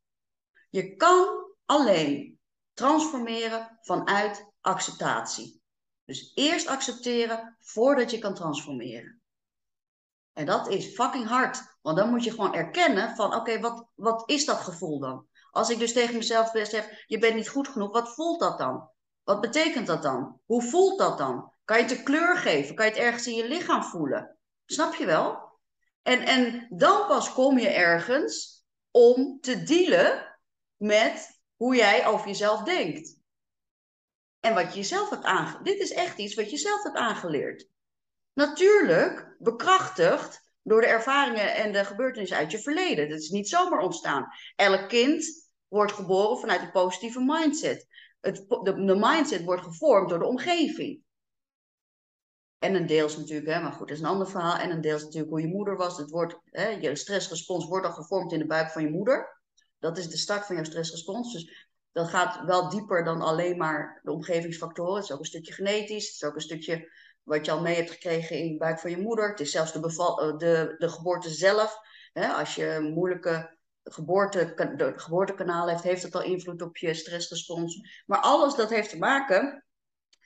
Je kan alleen transformeren vanuit acceptatie. Dus eerst accepteren voordat je kan transformeren. En dat is fucking hard. Want dan moet je gewoon erkennen van oké, wat, wat is dat gevoel dan? Als ik dus tegen mezelf zeg, je bent niet goed genoeg, wat voelt dat dan? Wat betekent dat dan? Hoe voelt dat dan? Kan je het de kleur geven? Kan je het ergens in je lichaam voelen? Snap je wel? En, en dan pas kom je ergens om te dealen met hoe jij over jezelf denkt. En wat je jezelf hebt aangeleerd. Dit is echt iets wat je zelf hebt aangeleerd. Natuurlijk bekrachtigd door de ervaringen en de gebeurtenissen uit je verleden. Dat is niet zomaar ontstaan. Elk kind wordt geboren vanuit een positieve mindset. Het, de, mindset wordt gevormd door de omgeving. En een deels natuurlijk, hè, maar goed, dat is een ander verhaal. En een deels natuurlijk hoe je moeder was. Het wordt, hè, je stressrespons wordt al gevormd in de buik van je moeder. Dat is de start van jouw stressrespons. Dus dat gaat wel dieper dan alleen maar de omgevingsfactoren. Het is ook een stukje genetisch. Het is ook een stukje wat je al mee hebt gekregen in de buik van je moeder. Het is zelfs de, beval, de, de geboorte zelf. Hè, als je moeilijke geboorte, de geboortekanaal heeft, heeft het al invloed op je stressrespons. Maar alles dat heeft te maken,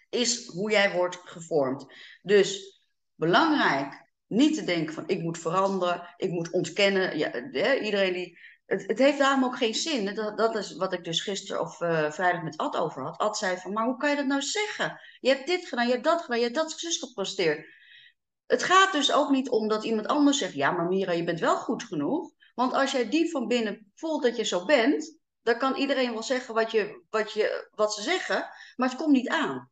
is hoe jij wordt gevormd. Dus belangrijk, niet te denken van ik moet veranderen, ik moet ontkennen. Ja, iedereen die het, het, heeft daarom ook geen zin. Dat, dat is wat ik dus gisteren of uh, vrijdag met Ad over had. Ad zei van, maar hoe kan je dat nou zeggen? Je hebt dit gedaan, je hebt dat gedaan, je hebt dat zus gepresteerd. Het gaat dus ook niet om dat iemand anders zegt, ja, maar Mira, je bent wel goed genoeg. Want als jij diep van binnen voelt dat je zo bent, dan kan iedereen wel zeggen wat, je, wat, je, wat ze zeggen, maar het komt niet aan.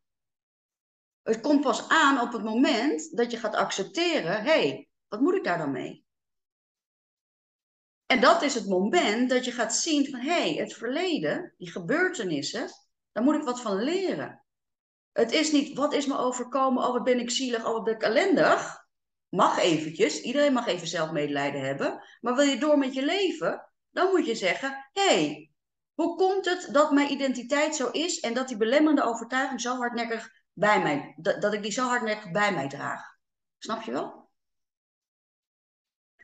Het komt pas aan op het moment dat je gaat accepteren, hé, hey, wat moet ik daar dan mee? En dat is het moment dat je gaat zien van hé, hey, het verleden, die gebeurtenissen, daar moet ik wat van leren. Het is niet wat is me overkomen, oh wat ben ik zielig, oh wat ben ik ellendig. Mag eventjes, iedereen mag even zelfmedelijden hebben. Maar wil je door met je leven, dan moet je zeggen, hé, hey, hoe komt het dat mijn identiteit zo is en dat die belemmerende overtuiging zo hardnekkig bij mij, dat, ik die zo hardnekkig bij mij draag? Snap je wel?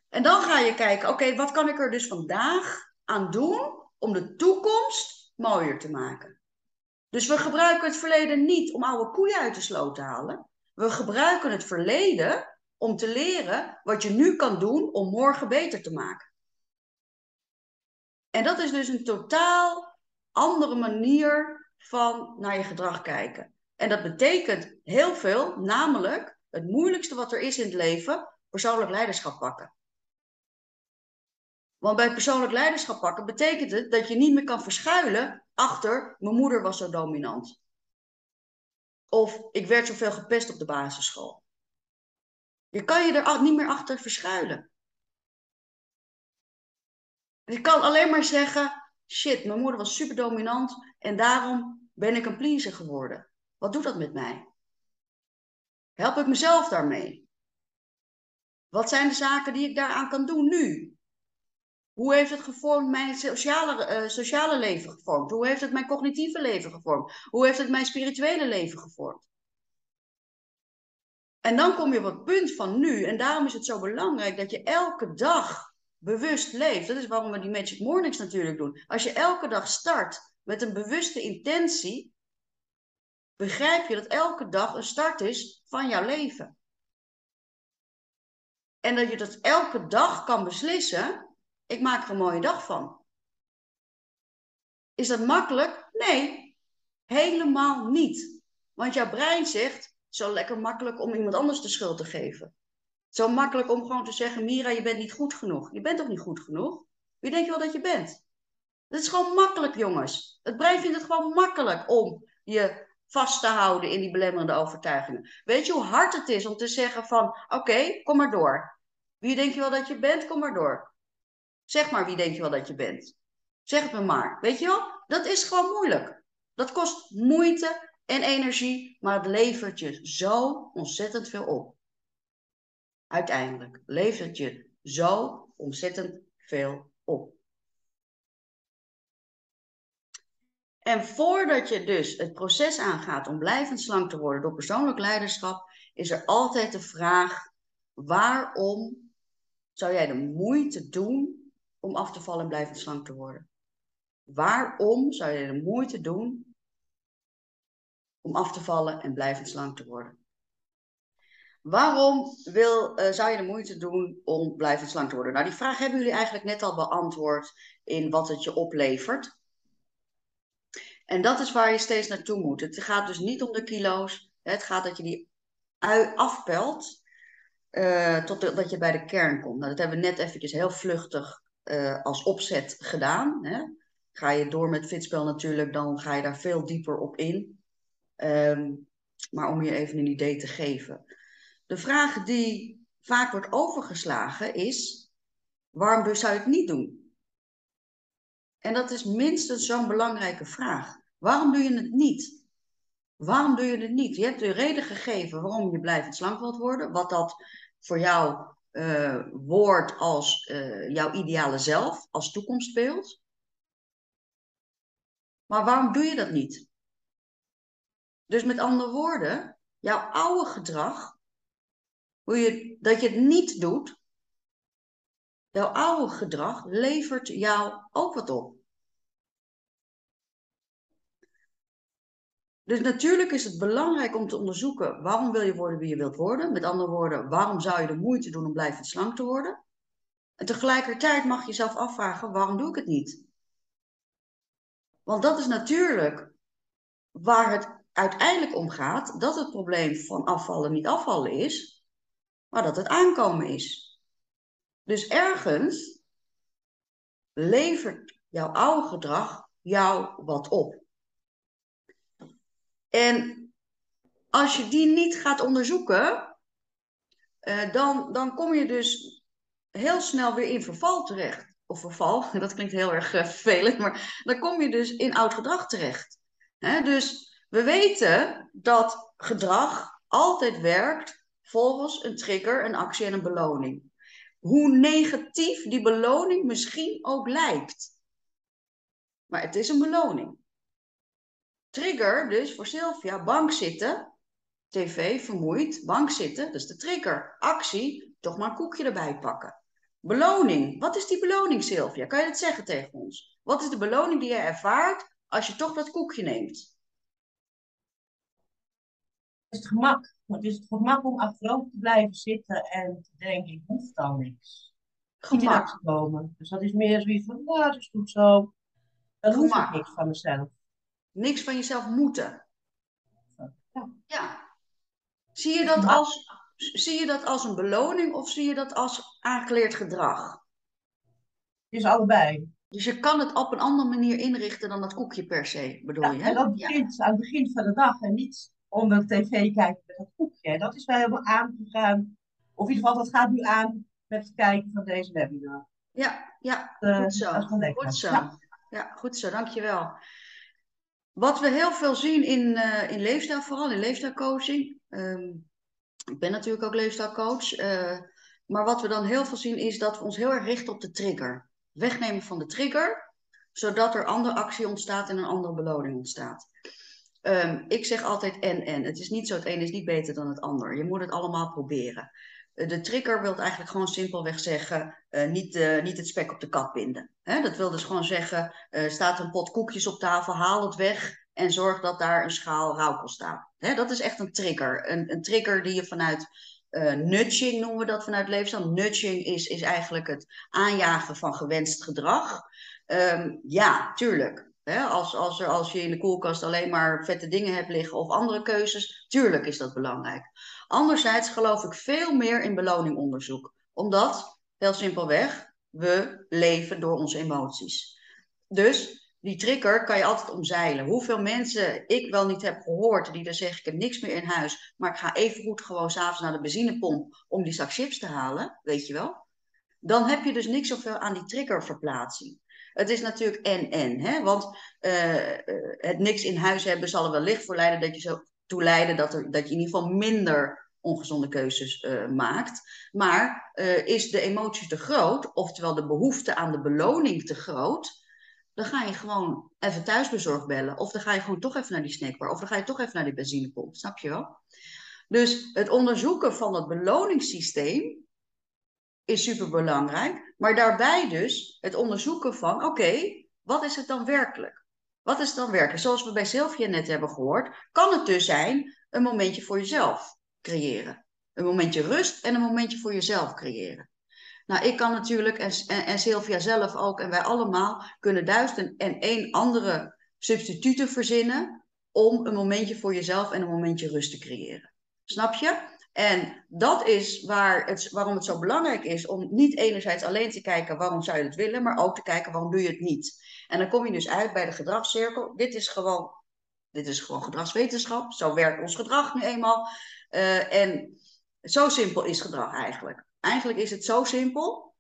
En dan ga je kijken, oké, wat kan ik er dus vandaag aan doen om de toekomst mooier te maken? Dus we gebruiken het verleden niet om oude koeien uit de sloot te halen. We gebruiken het verleden om te leren wat je nu kan doen om morgen beter te maken. En dat is dus een totaal andere manier van naar je gedrag kijken. En dat betekent heel veel, namelijk het moeilijkste wat er is in het leven, persoonlijk leiderschap pakken. Want bij persoonlijk leiderschap pakken betekent het dat je niet meer kan verschuilen achter mijn moeder was zo dominant. Of ik werd zoveel gepest op de basisschool. Je kan je er niet meer achter verschuilen. Je kan alleen maar zeggen, shit, mijn moeder was super dominant en daarom ben ik een pleaser geworden. Wat doet dat met mij? Help ik mezelf daarmee? Wat zijn de zaken die ik daaraan kan doen nu? Hoe heeft het gevormd mijn sociale, uh, sociale leven gevormd? Hoe heeft het mijn cognitieve leven gevormd? Hoe heeft het mijn spirituele leven gevormd? En dan kom je op het punt van nu. En daarom is het zo belangrijk dat je elke dag bewust leeft. Dat is waarom we die Magic Mornings natuurlijk doen. Als je elke dag start met een bewuste intentie, begrijp je dat elke dag een start is van jouw leven. En dat je dat elke dag kan beslissen, ik maak er een mooie dag van. Is dat makkelijk? Nee, helemaal niet. Want jouw brein zegt, zo lekker makkelijk om iemand anders de schuld te geven. Zo makkelijk om gewoon te zeggen, Mira, je bent niet goed genoeg. Je bent toch niet goed genoeg? Wie denk je wel dat je bent? Dat is gewoon makkelijk, jongens. Het brein vindt het gewoon makkelijk om je vast te houden in die belemmerende overtuigingen. Weet je hoe hard het is om te zeggen van, oké, kom maar door. Wie denk je wel dat je bent? Kom maar door. Zeg maar wie denk je wel dat je bent. Zeg het me maar. Weet je wel? Dat is gewoon moeilijk. Dat kost moeite en energie, maar het levert je zo ontzettend veel op. Uiteindelijk levert je zo ontzettend veel op. En voordat je dus het proces aangaat om blijvend slank te worden door persoonlijk leiderschap, is er altijd de vraag: waarom zou jij de moeite doen om af te vallen en blijvend slank te worden? Waarom zou je de moeite doen om af te vallen en blijvend slank te worden? Waarom wil, uh, zou je de moeite doen om blijvend slank te worden? Nou, die vraag hebben jullie eigenlijk net al beantwoord in wat het je oplevert. En dat is waar je steeds naartoe moet. Het gaat dus niet om de kilo's. Het gaat dat je die afpelt uh, totdat je bij de kern komt. Nou, dat hebben we net eventjes heel vluchtig uh, als opzet gedaan. Hè. Ga je door met fitspel natuurlijk, dan ga je daar veel dieper op in. Um, maar om je even een idee te geven. De vraag die vaak wordt overgeslagen is: waarom dus zou je het niet doen? En dat is minstens zo'n belangrijke vraag. Waarom doe je het niet? Waarom doe je het niet? Je hebt de reden gegeven waarom je blijvend slank wilt worden. Wat dat voor jou uh, wordt als uh, jouw ideale zelf, als toekomstbeeld. Maar waarom doe je dat niet? Dus met andere woorden, jouw oude gedrag, hoe je, dat je het niet doet, jouw oude gedrag levert jou ook wat op. Dus natuurlijk is het belangrijk om te onderzoeken waarom wil je worden wie je wilt worden. Met andere woorden, waarom zou je de moeite doen om blijvend slank te worden? En tegelijkertijd mag je jezelf afvragen, waarom doe ik het niet? Want dat is natuurlijk waar het uiteindelijk om gaat, dat het probleem van afvallen niet afvallen is, maar dat het aankomen is. Dus ergens levert jouw oude gedrag jou wat op. En als je die niet gaat onderzoeken, uh, dan, dan kom je dus heel snel weer in verval terecht. Of verval, dat klinkt heel erg uh, vervelend, maar dan kom je dus in oud gedrag terecht. dus we weten dat gedrag altijd werkt volgens een trigger, een actie en een beloning. Hoe negatief die beloning misschien ook lijkt. Maar het is een beloning. Trigger dus voor Sylvia, bank zitten, tv, vermoeid, bank zitten, dat is de trigger. Actie, toch maar een koekje erbij pakken. Beloning, wat is die beloning Sylvia? Kan je dat zeggen tegen ons? Wat is de beloning die je ervaart als je toch dat koekje neemt?
Is het gemak. Het is het gemak om achterover te blijven zitten en te denken, ik hoef dan niks.
Gemak.
actie komen. Dus dat is meer zoiets van, nou, dat is goed zo. Dan hoef ik niks van mezelf.
Niks van jezelf moeten.
Ja.
Ja. Zie je dat als, zie je dat als een beloning of zie je dat als aangeleerd gedrag?
Het is allebei.
Dus je kan het op een andere manier inrichten dan dat koekje per se, bedoel
Ja,
je?
en
Hè?
dat begint aan het begin van de dag en niet onder tv kijken met dat koekje. Dat is wel helemaal aangegaan. Of in ieder geval, dat gaat nu aan met het kijken van deze webinar.
Ja, ja,
Eh,
goed zo. Goed zo.
Ja.
Ja, goed zo, dankjewel. Wat we heel veel zien in, eh, in leefstijl, vooral in leefstijlcoaching. ehm, ik ben natuurlijk ook leefstijlcoach. eh, maar wat we dan heel veel zien is dat we ons heel erg richten op de trigger. Wegnemen van de trigger, zodat er andere actie ontstaat en een andere beloning ontstaat. Ehm, ik zeg altijd en en. Het is niet zo, het een is niet beter dan het ander. Je moet het allemaal proberen. Eh, De trigger wil eigenlijk gewoon simpelweg zeggen, eh, niet, eh, niet het spek op de kat binden. Dat wil dus gewoon zeggen, staat een pot koekjes op tafel, haal het weg en zorg dat daar een schaal rauwkool staat. Dat is echt een trigger. Een, een trigger die je vanuit nudging noemen we dat vanuit leefstijl. Nudging is, is eigenlijk het aanjagen van gewenst gedrag. Ehm, ja, tuurlijk. Als, als, als je in de koelkast alleen maar vette dingen hebt liggen of andere keuzes, tuurlijk is dat belangrijk. Anderzijds geloof ik veel meer in beloningonderzoek. Omdat, heel simpelweg, we leven door onze emoties. Dus die trigger kan je altijd omzeilen. Hoeveel mensen ik wel niet heb gehoord die dan zeggen: Ik heb niks meer in huis, maar ik ga even goed gewoon s'avonds naar de benzinepomp om die zak chips te halen, weet je wel? Dan heb je dus niks zoveel aan die triggerverplaatsing. Het is natuurlijk en-en, want uh, het niks in huis hebben zal er wellicht voor leiden dat je zo toe leiden dat, er, dat je in ieder geval minder ongezonde keuzes uh, maakt. Maar is de emotie te groot, oftewel de behoefte aan de beloning te groot, dan ga je gewoon even thuisbezorgd bellen. Of dan ga je gewoon toch even naar die snackbar. Of dan ga je toch even naar die benzinepomp. Snap je wel? Dus het onderzoeken van het beloningssysteem is super belangrijk. Maar daarbij dus het onderzoeken van, oké, wat is het dan werkelijk? Wat is het dan werkelijk? Zoals we bij Sylvia net hebben gehoord, kan het dus zijn een momentje voor jezelf creëren. Een momentje rust en een momentje voor jezelf creëren. Nou, ik kan natuurlijk, en, en, en Sylvia zelf ook, en wij allemaal, kunnen duizend en één andere substituten verzinnen om een momentje voor jezelf en een momentje rust te creëren. Snap je? En dat is waar het, waarom het zo belangrijk is om niet enerzijds alleen te kijken waarom zou je het willen, maar ook te kijken waarom doe je het niet. En dan kom je dus uit bij de gedragscirkel. Dit is gewoon, dit is gewoon gedragswetenschap. Zo werkt ons gedrag nu eenmaal. Uh, en zo simpel is gedrag eigenlijk. Eigenlijk is het zo simpel.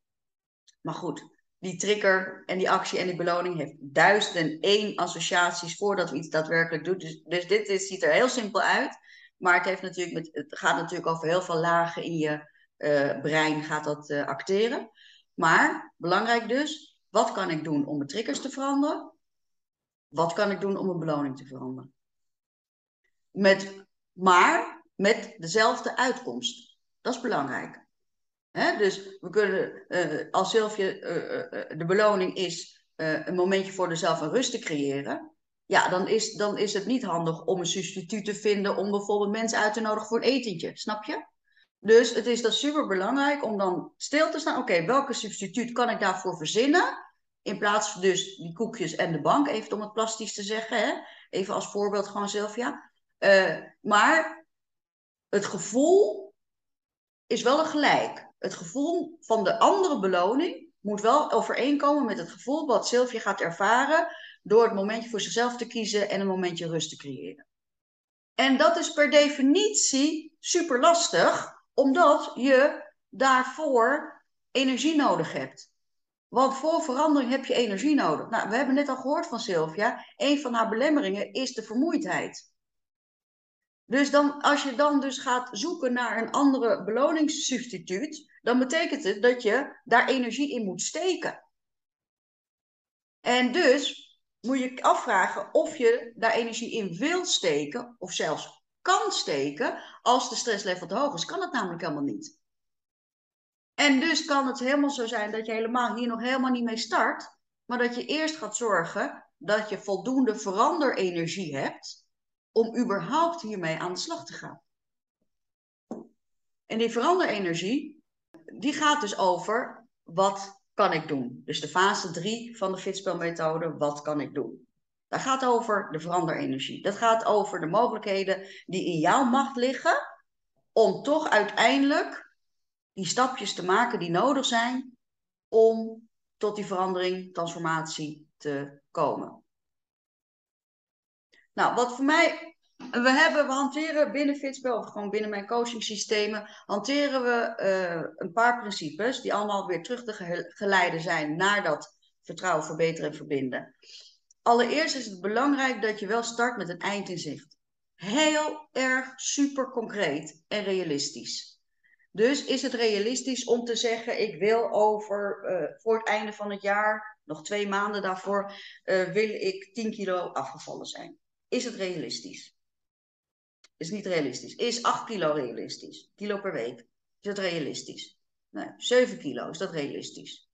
Maar goed, die trigger en die actie en die beloning heeft duizenden één associaties voordat we iets daadwerkelijk doen. Dus, dus dit ziet er heel simpel uit. Maar het, heeft natuurlijk het gaat natuurlijk over heel veel lagen in je uh, brein gaat dat uh, acteren. Maar belangrijk dus, wat kan ik doen om mijn triggers te veranderen? Wat kan ik doen om mijn beloning te veranderen? Met, maar met dezelfde uitkomst. Dat is belangrijk. Dus we kunnen, uh, als Sylvia de beloning is een momentje voor jezelf rust te creëren, ja, dan is, dan is het niet handig om een substituut te vinden om bijvoorbeeld mensen uit te nodigen voor een etentje, snap je? Dus het is dan super belangrijk om dan stil te staan. Oké, welke substituut kan ik daarvoor verzinnen? In plaats van dus die koekjes en de bank, even om het plastisch te zeggen. Hè? Even als voorbeeld gewoon, Sylvia. Uh, maar het gevoel is wel gelijk. Het gevoel van de andere beloning moet wel overeenkomen met het gevoel wat Sylvia gaat ervaren door het momentje voor zichzelf te kiezen en een momentje rust te creëren. En dat is per definitie super lastig, omdat je daarvoor energie nodig hebt. Want voor verandering heb je energie nodig. Nou, we hebben net al gehoord van Sylvia, een van haar belemmeringen is de vermoeidheid. Dus dan, als je dan dus gaat zoeken naar een andere beloningssubstituut, dan betekent het dat je daar energie in moet steken. En dus moet je afvragen of je daar energie in wil steken, of zelfs kan steken, als de stresslevel te hoog is. Kan het namelijk helemaal niet. En dus kan het helemaal zo zijn dat je helemaal hier nog helemaal niet mee start, maar dat je eerst gaat zorgen dat je voldoende veranderenergie hebt, om überhaupt hiermee aan de slag te gaan. En die veranderenergie, die gaat dus over wat kan ik doen. Dus de fase 3 van de fitspelmethode, wat kan ik doen. Dat gaat over de veranderenergie. Dat gaat over de mogelijkheden die in jouw macht liggen om toch uiteindelijk die stapjes te maken die nodig zijn om tot die verandering, transformatie te komen. Nou, wat voor mij, we, hebben, we hanteren binnen Fitspel, of gewoon binnen mijn coachingsystemen, hanteren we uh, een paar principes die allemaal weer terug te geleiden zijn naar dat vertrouwen verbeteren en verbinden. Allereerst is het belangrijk dat je wel start met een eind in zicht. Heel erg super concreet en realistisch. Dus is het realistisch om te zeggen: ik wil over uh, voor het einde van het jaar, nog twee maanden daarvoor, uh, wil ik 10 kilo afgevallen zijn? Is het realistisch? Is niet realistisch. Is 8 kilo realistisch? Kilo per week. Is dat realistisch? Nee, 7 kilo, is dat realistisch?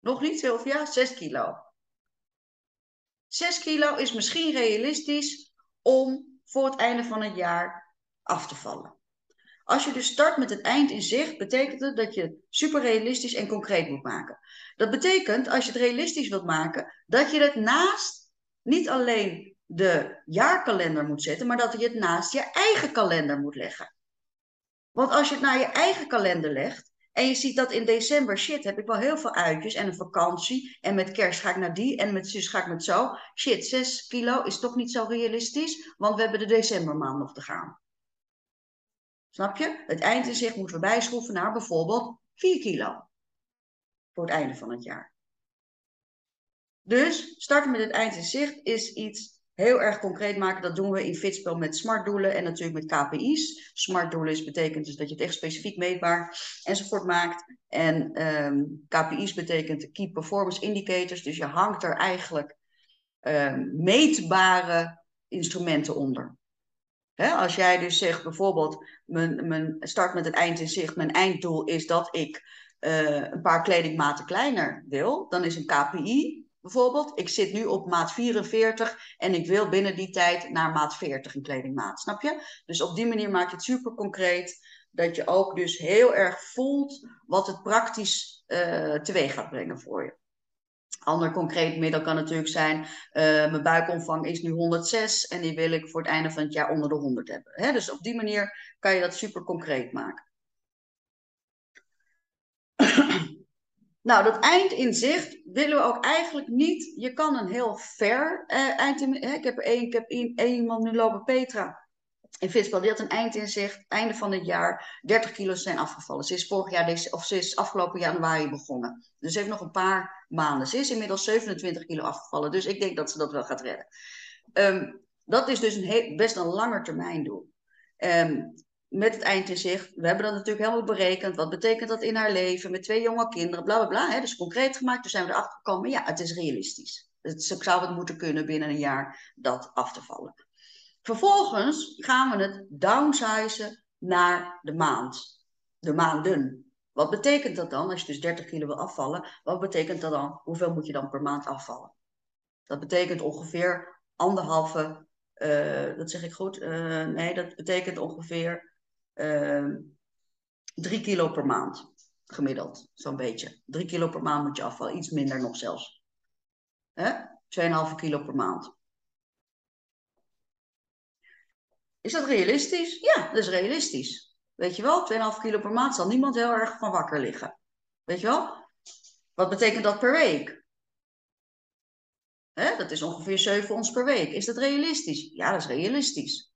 Nog niet, Sylvia? 6 kilo. 6 kilo is misschien realistisch om voor het einde van het jaar af te vallen. Als je dus start met het eind in zicht, betekent het dat je super realistisch en concreet moet maken. Dat betekent, als je het realistisch wilt maken, dat je het naast niet alleen de jaarkalender moet zetten, maar dat je het naast je eigen kalender moet leggen. Want als je het naar je eigen kalender legt en je ziet dat in december, shit, heb ik wel heel veel uitjes en een vakantie en met kerst ga ik naar die en met zus ga ik met zo. Shit, 6 kilo is toch niet zo realistisch, want we hebben de decembermaand nog te gaan. Snap je? Het eindinzicht moeten we bijschroeven naar bijvoorbeeld 4 kilo. Voor het einde van het jaar. Dus starten met het eindinzicht is iets heel erg concreet maken. Dat doen we in Fitspel met smartdoelen en natuurlijk met KPI's. Smartdoelen is, betekent dus dat je het echt specifiek meetbaar enzovoort maakt. En ehm, KPI's betekent Key Performance Indicators. Dus je hangt er eigenlijk um, meetbare instrumenten onder. als jij dus zegt bijvoorbeeld, mijn, mijn start met het eind in zicht, mijn einddoel is dat ik uh, een paar kledingmaten kleiner wil, dan is een KPI Bijvoorbeeld, ik zit nu op maat 44 en ik wil binnen die tijd naar maat 40 een kledingmaat. Snap je? Dus op die manier maak je het super concreet. Dat je ook dus heel erg voelt wat het praktisch uh, teweeg gaat brengen voor je. Ander concreet middel kan natuurlijk zijn, uh, mijn buikomvang is nu 106 en die wil ik voor het einde van het jaar onder de 100 hebben. Hè? Dus op die manier kan je dat super concreet maken. Nou, dat eindinzicht willen we ook eigenlijk niet. Je kan een heel ver uh, eind in, Ik heb, een, ik heb een, iemand nu lopen, Petra, in Fitspel. Die had een eindinzicht, einde van het jaar, 30 kilo zijn afgevallen. Ze is vorig jaar, of ze is afgelopen januari begonnen. Dus ze heeft nog een paar maanden. Ze is inmiddels 27 kilo afgevallen. Dus ik denk dat ze dat wel gaat redden. Um, dat is dus een best een langer termijn doel. Um, met het eind in zicht. We hebben dat natuurlijk helemaal berekend. Wat betekent dat in haar leven met twee jonge kinderen, bla bla bla. Hè? Dus concreet gemaakt. Toen zijn we erachter gekomen, ja, het is realistisch. Het zou het moeten kunnen binnen een jaar dat af te vallen. Vervolgens gaan we het downsizen naar de maand. De maanden. Wat betekent dat dan? Als je dus 30 kilo wil afvallen, wat betekent dat dan? Hoeveel moet je dan per maand afvallen? Dat betekent ongeveer anderhalve, uh, dat zeg ik goed, uh, nee, dat betekent ongeveer drie kilo per maand. Gemiddeld, zo'n beetje. Drie kilo per maand moet je afvallen. Iets minder nog zelfs. 2,5 kilo per maand. Is dat realistisch? Ja, dat is realistisch. Weet je wel, 2,5 kilo per maand zal niemand heel erg van wakker liggen. Weet je wel? Wat betekent dat per week? Hè? Dat is ongeveer 7 ons per week. Is dat realistisch? Ja, dat is realistisch.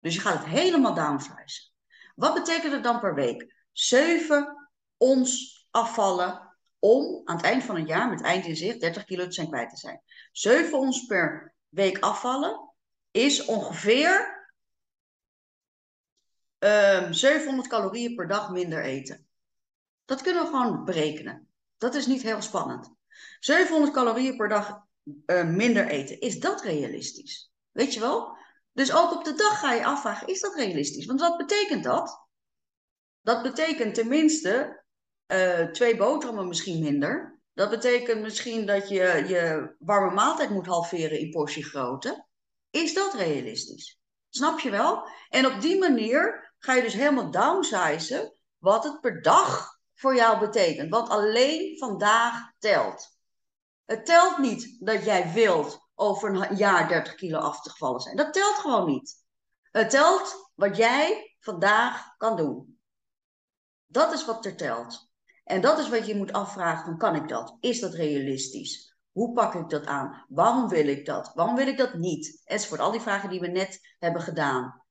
Dus je gaat het helemaal downsize. Wat betekent het dan per week? 7 ons afvallen om aan het eind van het jaar, met eind in zicht, 30 kilo te zijn kwijt te zijn. 7 ons per week afvallen is ongeveer um, ehm, 700 calorieën per dag minder eten. Dat kunnen we gewoon berekenen. Dat is niet heel spannend. 700 calorieën per dag uh, minder eten. Is dat realistisch? Weet je wel? Dus ook op de dag ga je afvragen, is dat realistisch? Want wat betekent dat? Dat betekent tenminste uh, twee boterhammen misschien minder. Dat betekent misschien dat je je warme maaltijd moet halveren in portiegrootte. Is dat realistisch? Snap je wel? En op die manier ga je dus helemaal downsizen wat het per dag voor jou betekent. Want alleen vandaag telt. Het telt niet dat jij wilt over een jaar 30 kilo af te gevallen zijn. Dat telt gewoon niet. Het telt wat jij vandaag kan doen. Dat is wat er telt. En dat is wat je moet afvragen: kan ik dat? Is dat realistisch? Hoe pak ik dat aan? Waarom wil ik dat? Waarom wil ik dat niet? Enzovoort. Al die vragen die we net hebben gedaan.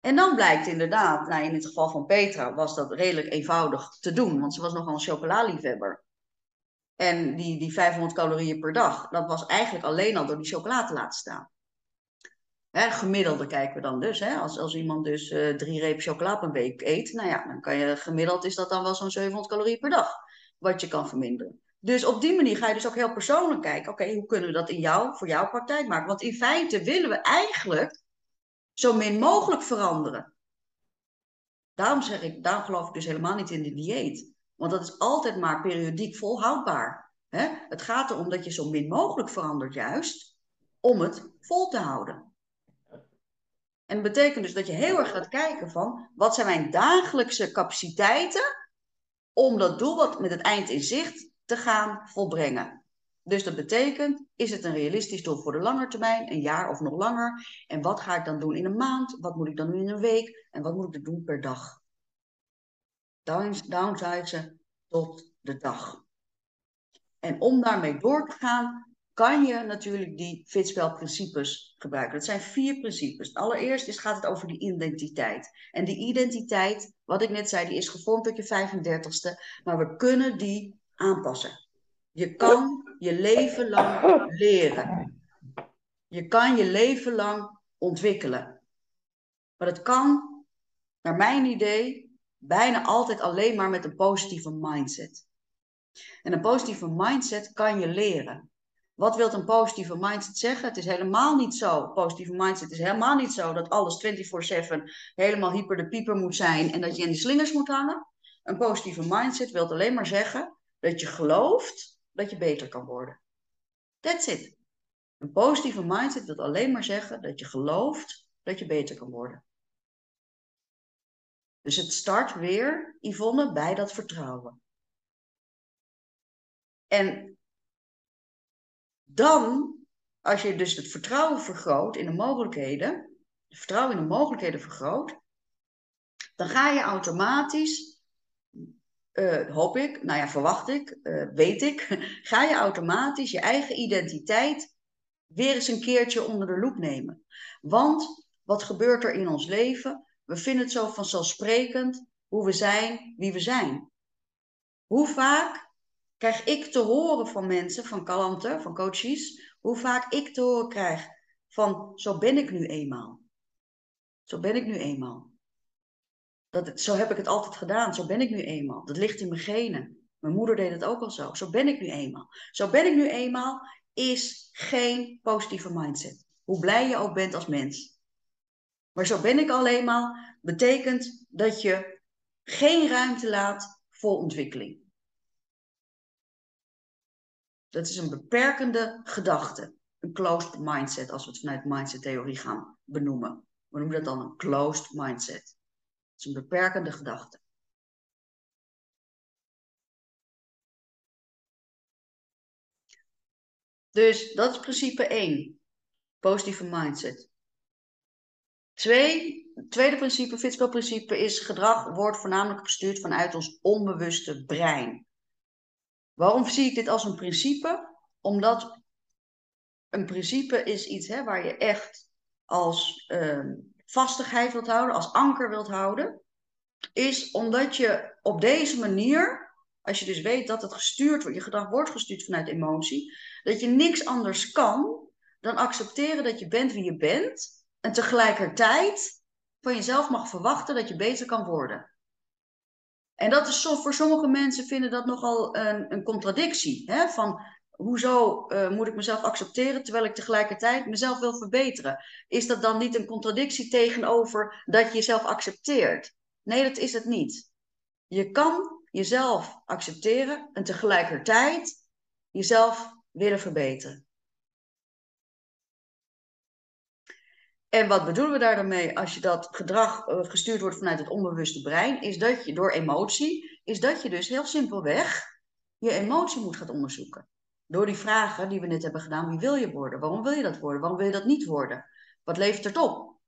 En dan blijkt inderdaad, nou in het geval van Petra was dat redelijk eenvoudig te doen, want ze was nogal een chocolaliefhebber. En die, die 500 calorieën per dag, dat was eigenlijk alleen al door die chocolade te laten staan. Hè, gemiddelde kijken we dan dus. Hè? Als, als iemand dus uh, drie repen chocola per week eet, nou ja, dan kan je gemiddeld is dat dan wel zo'n 700 calorieën per dag, wat je kan verminderen. Dus op die manier ga je dus ook heel persoonlijk kijken, oké, hoe kunnen we dat in jou, voor jouw praktijk maken? Want in feite willen we eigenlijk zo min mogelijk veranderen. Daarom zeg ik, daarom geloof ik dus helemaal niet in de dieet. Want dat is altijd maar periodiek volhoudbaar. Hè? Het gaat erom dat je zo min mogelijk verandert juist, om het vol te houden. En dat betekent dus dat je heel erg gaat kijken van, wat zijn mijn dagelijkse capaciteiten om dat doel wat met het eind in zicht te gaan volbrengen. Dus dat betekent, is het een realistisch doel voor de lange termijn, een jaar of nog langer? En wat ga ik dan doen in een maand? Wat moet ik dan doen in een week? En wat moet ik doen per dag? Downsize tot de dag. En om daarmee door te gaan, kan je natuurlijk die fitspelprincipes gebruiken. Dat zijn vier principes. Allereerst is, gaat het over die identiteit. En die identiteit, wat ik net zei, die is gevormd tot je 35ste, maar we kunnen die aanpassen. Je kan je leven lang leren. Je kan je leven lang ontwikkelen. Maar het kan, naar mijn idee, bijna altijd alleen maar met een positieve mindset. En een positieve mindset kan je leren. Wat wil een positieve mindset zeggen? Het is helemaal niet zo. Positieve mindset is helemaal niet zo dat alles 24/7 helemaal hyper de pieper moet zijn en dat je in de slingers moet hangen. Een positieve mindset wil alleen maar zeggen dat je gelooft dat je beter kan worden. That's it. Een positieve mindset wil alleen maar zeggen dat je gelooft dat je beter kan worden. Dus het start weer, Yvonne, bij dat vertrouwen. En dan, als je dus het vertrouwen vergroot in de mogelijkheden, het vertrouwen in de mogelijkheden vergroot, dan ga je automatisch, uh, hoop ik, nou ja, verwacht ik, uh, weet ik, ga je automatisch je eigen identiteit weer eens een keertje onder de loep nemen. Want wat gebeurt er in ons leven? We vinden het zo vanzelfsprekend hoe we zijn, wie we zijn. Hoe vaak krijg ik te horen van mensen, van klanten, van coaches, hoe vaak ik te horen krijg van zo ben ik nu eenmaal. Zo ben ik nu eenmaal. Dat, zo heb ik het altijd gedaan, zo ben ik nu eenmaal. Dat ligt in mijn genen. Mijn moeder deed het ook al zo. Zo ben ik nu eenmaal. Zo ben ik nu eenmaal is geen positieve mindset. Hoe blij je ook bent als mens. Maar zo ben ik alleen maar betekent dat je geen ruimte laat voor ontwikkeling. Dat is een beperkende gedachte. Een closed mindset, als we het vanuit mindset-theorie gaan benoemen. We noemen dat dan een closed mindset. Het is een beperkende gedachte. Dus dat is principe 1. Positieve mindset. Twee, tweede principe, Fitspel-principe, is gedrag wordt voornamelijk bestuurd vanuit ons onbewuste brein. Waarom zie ik dit als een principe? Omdat een principe is iets hè, waar je echt als uh, vastigheid wilt houden, als anker wilt houden. Is omdat je op deze manier, als je dus weet dat het gestuurd wordt, je gedrag wordt gestuurd vanuit emotie, dat je niks anders kan dan accepteren dat je bent wie je bent en tegelijkertijd van jezelf mag verwachten dat je beter kan worden. En dat is voor sommige mensen vinden dat nogal een, een contradictie. Hè? Van hoezo uh, moet ik mezelf accepteren terwijl ik tegelijkertijd mezelf wil verbeteren? Is dat dan niet een contradictie tegenover dat je jezelf accepteert? Nee, dat is het niet. Je kan jezelf accepteren en tegelijkertijd jezelf willen verbeteren. En wat bedoelen we daar dan mee als je dat gedrag uh, gestuurd wordt vanuit het onbewuste brein? Is dat je door emotie, is dat je dus heel simpelweg je emotie moet gaan onderzoeken. Door die vragen die we net hebben gedaan, wie wil je worden? Waarom wil je dat worden? Waarom wil je dat niet worden? Wat levert het op?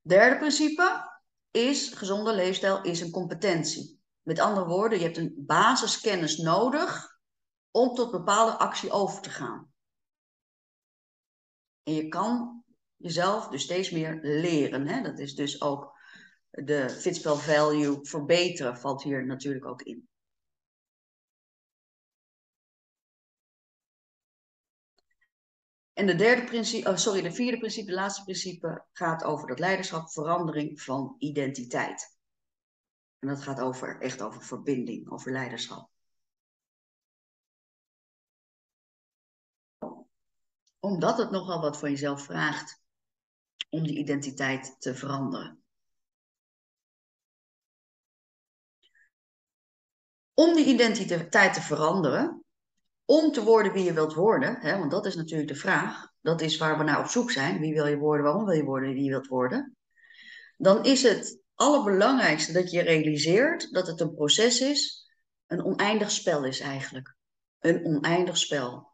Derde principe is, gezonde leefstijl is een competentie. Met andere woorden, je hebt een basiskennis nodig om tot bepaalde actie over te gaan. En je kan jezelf dus steeds meer leren. Hè? Dat is dus ook de fitspel value verbeteren, valt hier natuurlijk ook in. En de, derde principe, oh sorry, de vierde principe, de laatste principe, gaat over dat leiderschap, verandering van identiteit. En dat gaat over, echt over verbinding, over leiderschap. Omdat het nogal wat van jezelf vraagt om die identiteit te veranderen. Om die identiteit te veranderen, om te worden wie je wilt worden, hè, want dat is natuurlijk de vraag, dat is waar we naar op zoek zijn, wie wil je worden, waarom wil je worden wie je wilt worden, dan is het allerbelangrijkste dat je realiseert dat het een proces is, een oneindig spel is eigenlijk. Een oneindig spel.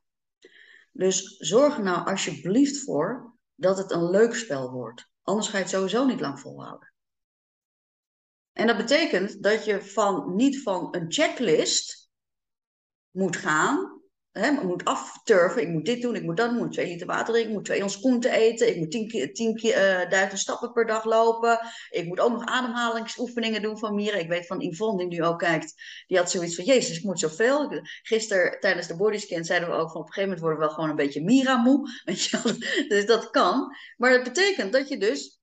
Dus zorg er nou alsjeblieft voor dat het een leuk spel wordt. Anders ga je het sowieso niet lang volhouden. En dat betekent dat je van, niet van een checklist moet gaan Hè, ik moet afturven, ik moet dit doen, ik moet dat doen, ik moet twee liter water drinken, ik moet twee ons groenten eten, ik moet tien, tien uh, duizend stappen per dag lopen, ik moet ook nog ademhalingsoefeningen doen van Mira. Ik weet van Yvonne, die nu ook kijkt, die had zoiets van, jezus, ik moet zoveel. Gisteren tijdens de bodyscan zeiden we ook van, op een gegeven moment worden we wel gewoon een beetje Mira-moe, weet je dus dat kan. Maar dat betekent dat je dus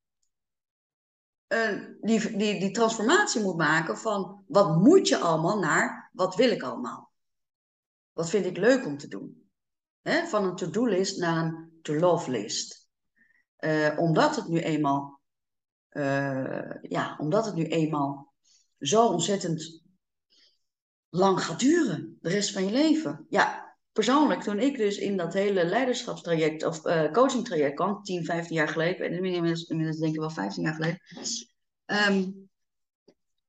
uh, die, die, die transformatie moet maken van, wat moet je allemaal naar, wat wil ik allemaal. Wat vind ik leuk om te doen? van een to-do-list naar een to-love list. Uh, omdat het nu eenmaal, uh, ja, omdat het nu eenmaal zo ontzettend lang gaat duren, de rest van je leven. Ja, persoonlijk, toen ik dus in dat hele leiderschapstraject of uh, coachingtraject kwam, 10, 15 jaar geleden, en inmiddels, denk ik wel 15 jaar geleden, um,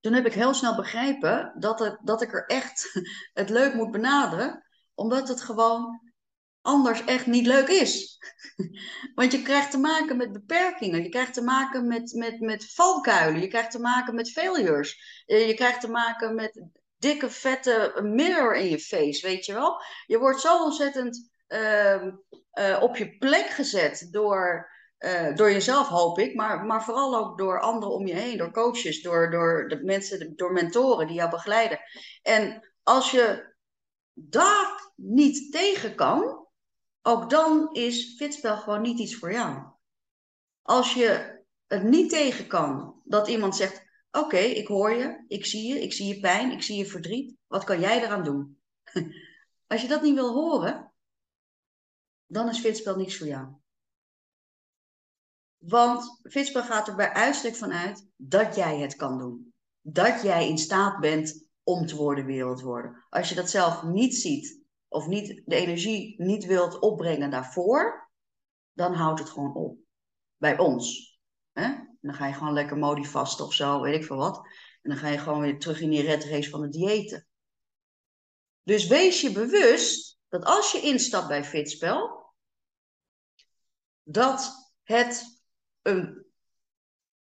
toen heb ik heel snel begrepen dat, het, dat ik er echt het leuk moet benaderen, omdat het gewoon anders echt niet leuk is. Want je krijgt te maken met beperkingen, je krijgt te maken met, met, met valkuilen, je krijgt te maken met failures, eh, je krijgt te maken met dikke vette mirror in je face, weet je wel. Je wordt zo ontzettend uh, uh, op je plek gezet door uh, door jezelf hoop ik, maar, maar vooral ook door anderen om je heen, door coaches, door, door de mensen, door mentoren die jou begeleiden. En als je daar niet tegen kan, ook dan is fitspel gewoon niet iets voor jou. Als je het niet tegen kan dat iemand zegt: Oké, ik hoor je, ik zie je, ik zie je pijn, ik zie je verdriet, wat kan jij eraan doen? Als je dat niet wil horen, dan is fitspel niets voor jou. Want Fitspel gaat er bij uitstek van uit dat jij het kan doen. Dat jij in staat bent om te worden wilt worden. Als je dat zelf niet ziet of niet, de energie niet wilt opbrengen daarvoor, dan houdt het gewoon op. Bij ons. Hè? Dan ga je gewoon lekker modi vast of zo, weet ik veel wat. En dan ga je gewoon weer terug in die red race van het diëten. Dus wees je bewust dat als je instapt bij Fitspel, dat het een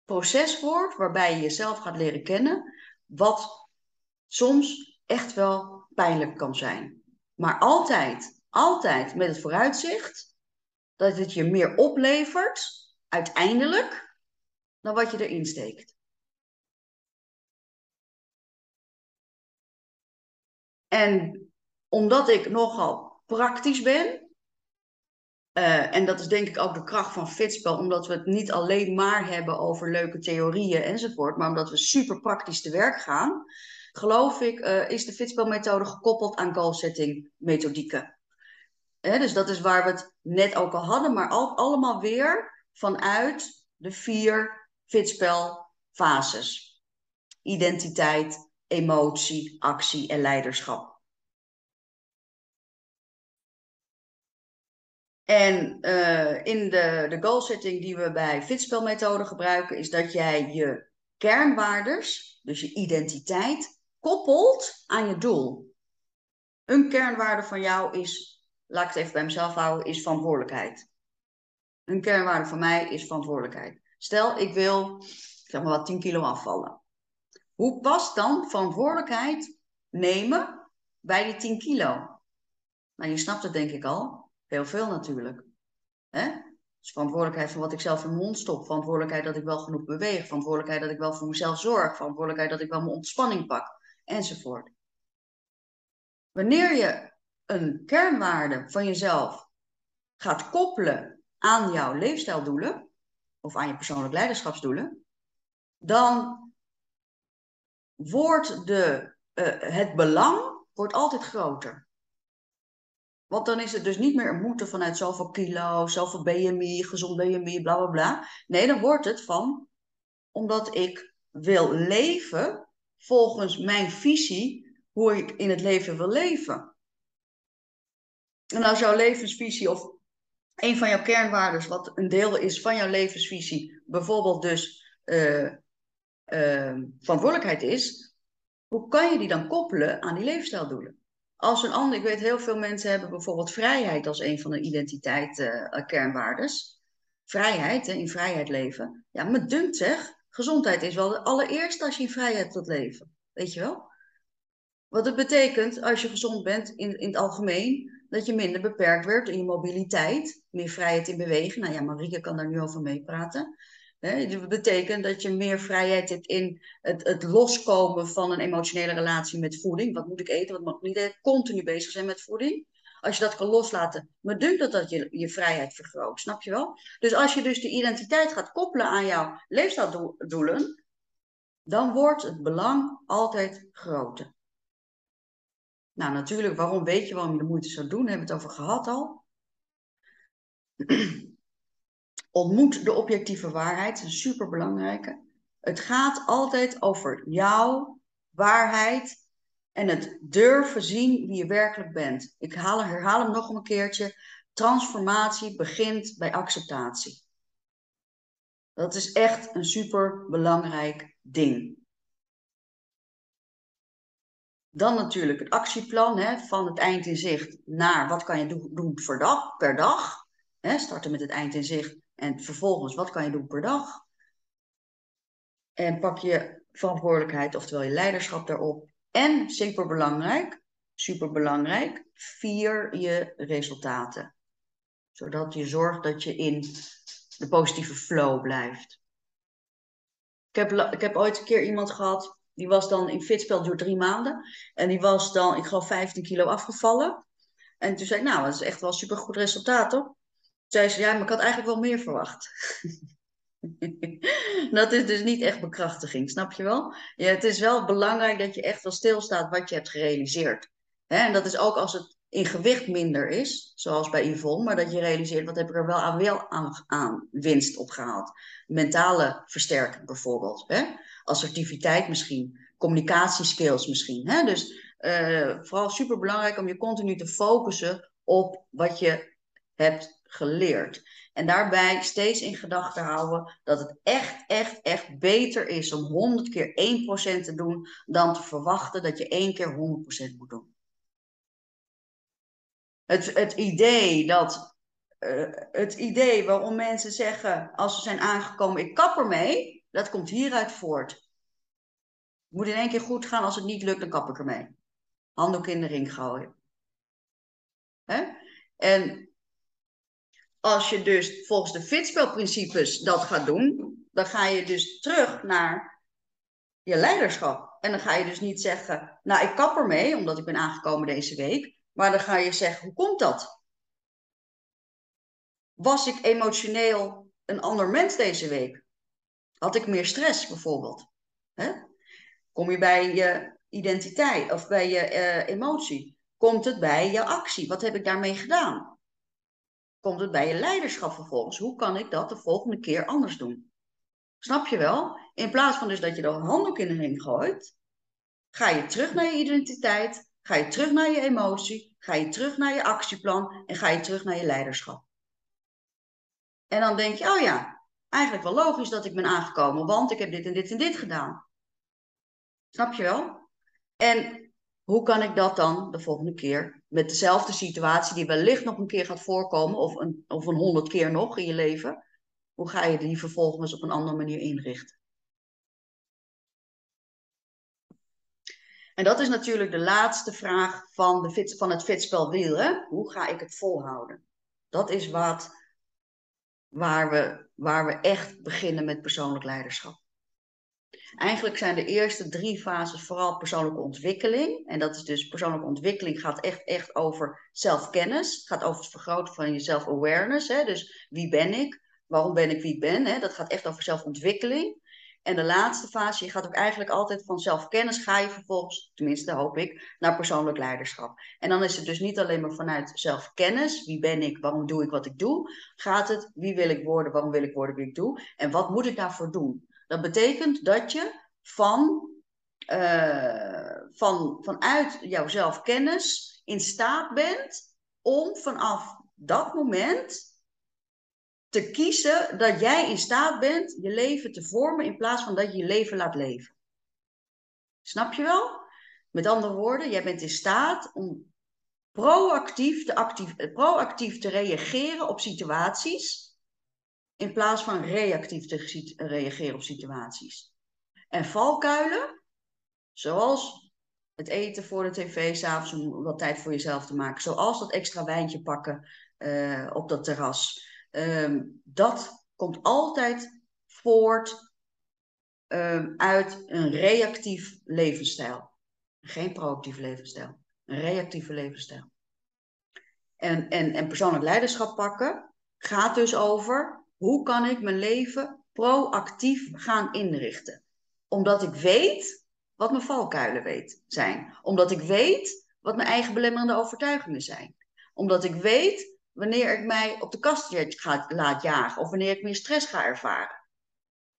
proces wordt waarbij je jezelf gaat leren kennen, wat soms echt wel pijnlijk kan zijn. Maar altijd, altijd met het vooruitzicht dat het je meer oplevert, uiteindelijk, dan wat je erin steekt. En omdat ik nogal praktisch ben, uh, en dat is denk ik ook de kracht van Fitspel, omdat we het niet alleen maar hebben over leuke theorieën enzovoort, maar omdat we super praktisch te werk gaan, geloof ik, uh, is de Fitspel-methode gekoppeld aan goal-setting methodieken. dus dat is waar we het net ook al hadden, maar al, allemaal weer vanuit de vier Fitspel-fases. Identiteit, emotie, actie en leiderschap. En uh, in de, de goal setting die we bij fitspelmethode gebruiken, is dat jij je kernwaardes, dus je identiteit, koppelt aan je doel. Een kernwaarde van jou is, laat ik het even bij mezelf houden, is verantwoordelijkheid. Een kernwaarde van mij is verantwoordelijkheid. Stel, ik wil, zeg maar wat, 10 kilo afvallen. Hoe past dan verantwoordelijkheid nemen bij die 10 kilo? Nou, je snapt het denk ik al. Heel veel natuurlijk. Hè? Dus verantwoordelijkheid van wat ik zelf in mijn mond stop. Verantwoordelijkheid dat ik wel genoeg beweeg. Verantwoordelijkheid dat ik wel voor mezelf zorg. Verantwoordelijkheid dat ik wel mijn ontspanning pak. Enzovoort. Wanneer je een kernwaarde van jezelf gaat koppelen aan jouw leefstijldoelen. Of aan je persoonlijk leiderschapsdoelen. Dan wordt de, uh, het belang wordt altijd groter. Want dan is het dus niet meer een moeten vanuit zoveel kilo, zoveel BMI, gezond BMI, bla bla bla. Nee, dan wordt het van, omdat ik wil leven volgens mijn visie, hoe ik in het leven wil leven. En als jouw levensvisie of een van jouw kernwaarden, wat een deel is van jouw levensvisie, bijvoorbeeld dus uh, uh, verantwoordelijkheid is, hoe kan je die dan koppelen aan die leefstijldoelen? Als een ander, ik weet heel veel mensen hebben bijvoorbeeld vrijheid als een van de identiteit uh, kernwaardes. Vrijheid, in vrijheid leven. Ja, me dunkt zeg, gezondheid is wel de allereerste als je in vrijheid wilt leven. Weet je wel? Wat het betekent als je gezond bent in, in het algemeen, dat je minder beperkt wordt in je mobiliteit, meer vrijheid in bewegen. Nou ja, Marieke kan daar nu over meepraten. Dat betekent dat je meer vrijheid hebt in het, het, loskomen van een emotionele relatie met voeding. Wat moet ik eten, wat mag ik niet eten? Continu bezig zijn met voeding. Als je dat kan loslaten, me dunkt dat dat je, je vrijheid vergroot. Snap je wel? Dus als je dus de identiteit gaat koppelen aan jouw leefstijldoelen, dan wordt het belang altijd groter. Nou, natuurlijk, waarom weet je waarom je de moeite zou doen? Hebben we het over gehad al. Ontmoet de objectieve waarheid, een superbelangrijke. Het gaat altijd over jouw waarheid en het durven zien wie je werkelijk bent. Ik haal, herhaal hem nog een keertje. Transformatie begint bij acceptatie. Dat is echt een super belangrijk ding. Dan natuurlijk het actieplan hè, van het eind in zicht naar wat kan je doen dag. Per dag. Hè, starten met het eind in zicht en vervolgens, wat kan je doen per dag? En pak je verantwoordelijkheid, oftewel je leiderschap daarop. En super belangrijk, super belangrijk, vier je resultaten. Zodat je zorgt dat je in de positieve flow blijft. Ik heb, ik heb ooit een keer iemand gehad, die was dan in fitspel door drie maanden. En die was dan, ik geloof, 15 kilo afgevallen. En toen zei ik, nou, dat is echt wel een supergoed resultaat, toch? Zei ze, ja, maar ik had eigenlijk wel meer verwacht. dat is dus niet echt bekrachtiging, snap je wel? Ja, het is wel belangrijk dat je echt wel stilstaat wat je hebt gerealiseerd. en dat is ook als het in gewicht minder is, zoals bij Yvonne, maar dat je realiseert wat heb ik er wel aan, wel aan, aan winst opgehaald. Mentale versterking bijvoorbeeld. Hè? Assertiviteit misschien, communicatieskills misschien. Hè? Dus uh, vooral super belangrijk om je continu te focussen op wat je hebt geleerd. En daarbij steeds in gedachten houden dat het echt, echt, echt beter is om 100 keer 1% te doen dan te verwachten dat je één keer 100% moet doen. Het, het idee dat uh, het idee waarom mensen zeggen als ze zijn aangekomen, ik kap ermee, dat komt hieruit voort. Het moet in één keer goed gaan, als het niet lukt, dan kap ik ermee. Handdoek in de ring gooien. Hè? En als je dus volgens de fitspelprincipes dat gaat doen, dan ga je dus terug naar je leiderschap. En dan ga je dus niet zeggen, nou ik kap ermee, omdat ik ben aangekomen deze week. Maar dan ga je zeggen, hoe komt dat? Was ik emotioneel een ander mens deze week? Had ik meer stress bijvoorbeeld? Kom je bij je identiteit of bij je uh, emotie? Komt het bij je actie? Wat heb ik daarmee gedaan? Komt het bij je leiderschap vervolgens. Hoe kan ik dat de volgende keer anders doen? Snap je wel? In plaats van dus dat je de handdoek in de ring gooit, ga je terug naar je identiteit, ga je terug naar je emotie, ga je terug naar je actieplan en ga je terug naar je leiderschap. En dan denk je, oh ja, eigenlijk wel logisch dat ik ben aangekomen, want ik heb dit en dit en dit gedaan. Snap je wel? En hoe kan ik dat dan de volgende keer met dezelfde situatie die wellicht nog een keer gaat voorkomen, of een, of een honderd keer nog in je leven, hoe ga je die vervolgens op een andere manier inrichten? En dat is natuurlijk de laatste vraag van, de fit, van het fitspel wielen. Hoe ga ik het volhouden? Dat is wat, waar, we, waar we echt beginnen met persoonlijk leiderschap. Eigenlijk zijn de eerste drie fases vooral persoonlijke ontwikkeling. En dat is dus persoonlijke ontwikkeling gaat echt, echt over zelfkennis. Gaat over het vergroten van je self-awareness. Dus wie ben ik? Waarom ben ik wie ik ben? Hè? Dat gaat echt over zelfontwikkeling. En de laatste fase, je gaat ook eigenlijk altijd van zelfkennis, ga je vervolgens, tenminste hoop ik, naar persoonlijk leiderschap. En dan is het dus niet alleen maar vanuit zelfkennis, wie ben ik, waarom doe ik wat ik doe, gaat het, wie wil ik worden, waarom wil ik worden wie ik doe, en wat moet ik daarvoor doen. Dat betekent dat je van, uh, van, vanuit jouw zelfkennis in staat bent om vanaf dat moment te kiezen dat jij in staat bent je leven te vormen in plaats van dat je je leven laat leven. Snap je wel? Met andere woorden, jij bent in staat om proactief te, actief, proactief te reageren op situaties in plaats van reactief te reageren op situaties. En valkuilen, zoals het eten voor de tv s'avonds om wat tijd voor jezelf te maken, zoals dat extra wijntje pakken uh, op dat terras. Um, dat komt altijd voort um, uit een reactief levensstijl. Geen proactief levensstijl. Een reactieve levensstijl. En, en, en persoonlijk leiderschap pakken gaat dus over hoe kan ik mijn leven proactief gaan inrichten. Omdat ik weet wat mijn valkuilen weet, zijn. Omdat ik weet wat mijn eigen belemmerende overtuigingen zijn. Omdat ik weet wanneer ik mij op de kast ga, laat jagen of wanneer ik meer stress ga ervaren.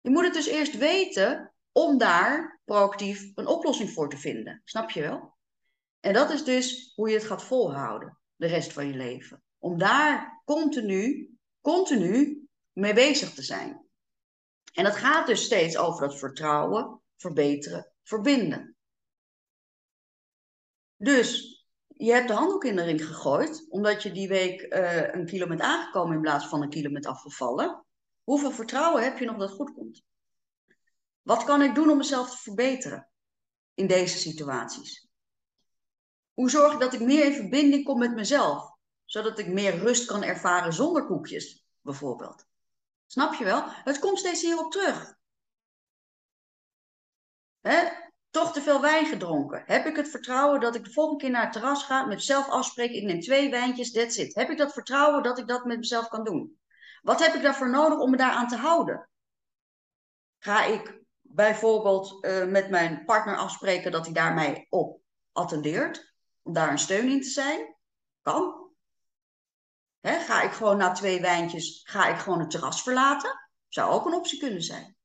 Je moet het dus eerst weten om daar proactief een oplossing voor te vinden. Snap je wel? En dat is dus hoe je het gaat volhouden de rest van je leven. Om daar continu, continu mee bezig te zijn. En dat gaat dus steeds over dat vertrouwen, verbeteren, verbinden. Dus je hebt de handdoek in de ring gegooid, omdat je die week uh, een kilo aangekomen in plaats van een kilo afgevallen. Hoeveel vertrouwen heb je nog dat goed komt? Wat kan ik doen om mezelf te verbeteren in deze situaties? Hoe zorg dat ik meer in verbinding kom met mezelf, zodat ik meer rust kan ervaren zonder koekjes, bijvoorbeeld? Snap je wel? Het komt steeds hierop terug. Hè? toch te veel wijn gedronken? Heb ik het vertrouwen dat ik de volgende keer naar het terras ga, met mezelf afspreek, ik neem twee wijntjes, that's it. Heb ik dat vertrouwen dat ik dat met mezelf kan doen? Wat heb ik daarvoor nodig om me daaraan te houden? Ga ik bijvoorbeeld uh, met mijn partner afspreken dat hij daar mij op attendeert, om daar een steun in te zijn? Kan. Ga ik gewoon na twee wijntjes, ga ik gewoon het terras verlaten? Zou ook een optie kunnen zijn.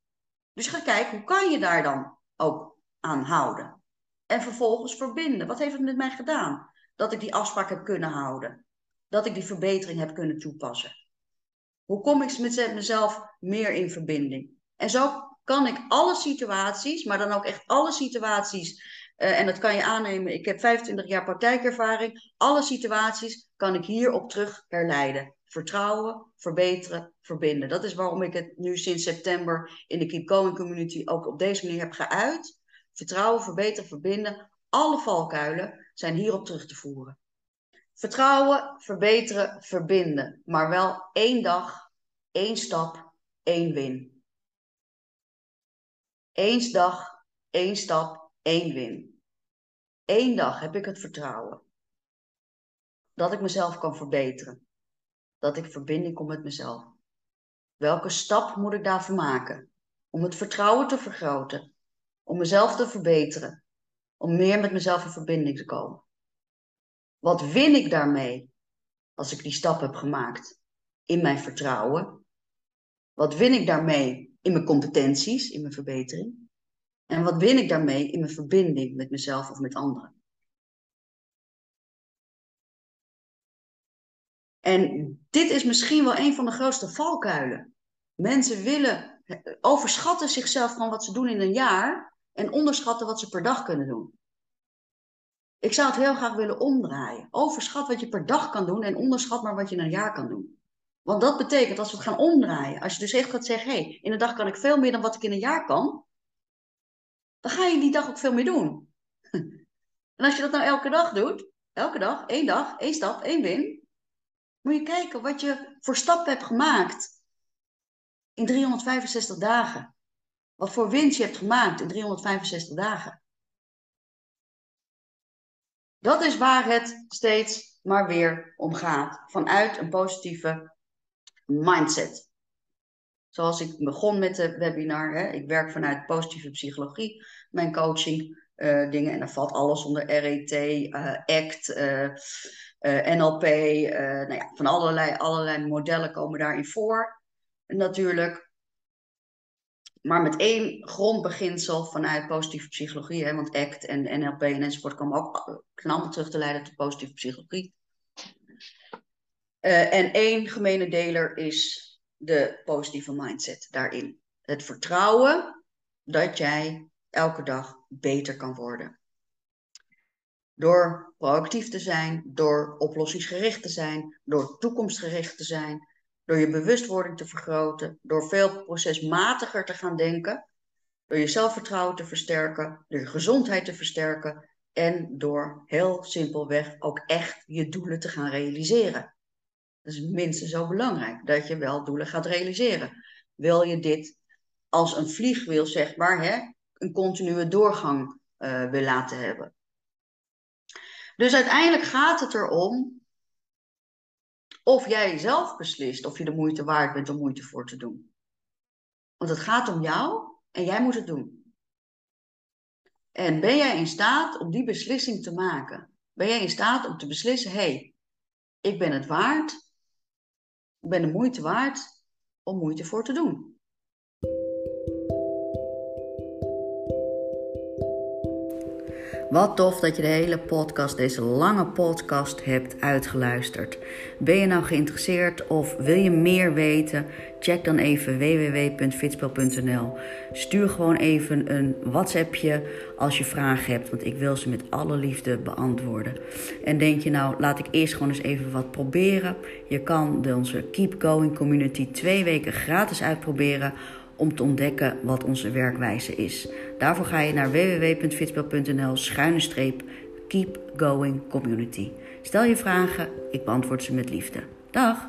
Dus ga kijken, hoe kan je daar dan ook aan houden. En vervolgens verbinden. Wat heeft het met mij gedaan? Dat ik die afspraak heb kunnen houden. Dat ik die verbetering heb kunnen toepassen. Hoe kom ik met mezelf meer in verbinding? En zo kan ik alle situaties, maar dan ook echt alle situaties, en dat kan je aannemen, ik heb 25 jaar praktijkervaring, alle situaties kan ik hierop terug herleiden. Vertrouwen, verbeteren, verbinden. Dat is waarom ik het nu sinds september in de Keep Going Community ook op deze manier heb geuit. Vertrouwen, verbeteren, verbinden. Alle valkuilen zijn hierop terug te voeren. Vertrouwen, verbeteren, verbinden. Maar wel één dag, één stap, één win. Eén dag, één stap, één win. Eén dag heb ik het vertrouwen dat ik mezelf kan verbeteren. Dat ik verbinding kom met mezelf. Welke stap moet ik daarvoor maken om het vertrouwen te vergroten? om mezelf te verbeteren, om meer met mezelf in verbinding te komen. Wat win ik daarmee als ik die stap heb gemaakt in mijn vertrouwen? Wat win ik daarmee in mijn competenties, in mijn verbetering? En wat win ik daarmee in mijn verbinding met mezelf of met anderen? En dit is misschien wel een van de grootste valkuilen. Mensen willen overschatten zichzelf van wat ze doen in een jaar en onderschatten wat ze per dag kunnen doen. Ik zou het heel graag willen omdraaien. Overschat wat je per dag kan doen en onderschat maar wat je in een jaar kan doen. Want dat betekent, als we het gaan omdraaien, als je dus echt gaat zeggen, hé, hey, in een dag kan ik veel meer dan wat ik in een jaar kan, dan ga je die dag ook veel meer doen. En als je dat nou elke dag doet, elke dag, één dag, één stap, één win, moet je kijken wat je voor stap hebt gemaakt in 365 dagen. Wat voor winst je hebt gemaakt in 365 dagen. Dat is waar het steeds maar weer om gaat. Vanuit een positieve mindset. Zoals ik begon met de webinar. Hè, ik werk vanuit positieve psychologie, mijn coaching uh, dingen. En dan valt alles onder RET, uh, ACT, uh, NLP. nou ja, van allerlei, allerlei modellen komen daarin voor. Natuurlijk. Maar met één grondbeginsel vanuit positieve psychologie. Hè, want ACT en NLP en enzovoort komen ook allemaal terug te leiden tot positieve psychologie. en één gemene deler is de positieve mindset daarin. Het vertrouwen dat jij elke dag beter kan worden. Door proactief te zijn, door oplossingsgericht te zijn, door toekomstgericht te zijn, door je bewustwording te vergroten, door veel procesmatiger te gaan denken, door je zelfvertrouwen te versterken, door je gezondheid te versterken en door heel simpelweg ook echt je doelen te gaan realiseren. Dat is minstens zo belangrijk, dat je wel doelen gaat realiseren. Wil je dit als een vliegwiel, zeg maar, hè, een continue doorgang uh, wil laten hebben. Dus uiteindelijk gaat het erom of jij zelf beslist of je de moeite waard bent om moeite voor te doen. Want het gaat om jou en jij moet het doen. En ben jij in staat om die beslissing te maken? Ben jij in staat om te beslissen: hé, hey, ik ben het waard, ik ben de moeite waard om moeite voor te doen? Wat tof dat je de hele podcast, deze lange podcast, hebt uitgeluisterd. Ben je nou geïnteresseerd of wil je meer weten? Check dan even www.fitspel.nl. Stuur gewoon even een WhatsAppje als je vragen hebt, want ik wil ze met alle liefde beantwoorden. En denk je nou, laat ik eerst gewoon eens even wat proberen. Je kan onze Keep Going Community twee weken gratis uitproberen om te ontdekken wat onze werkwijze is. Daarvoor ga je naar www.fitspel.nl schuine streep keep going community. Stel je vragen, ik beantwoord ze met liefde. Dag!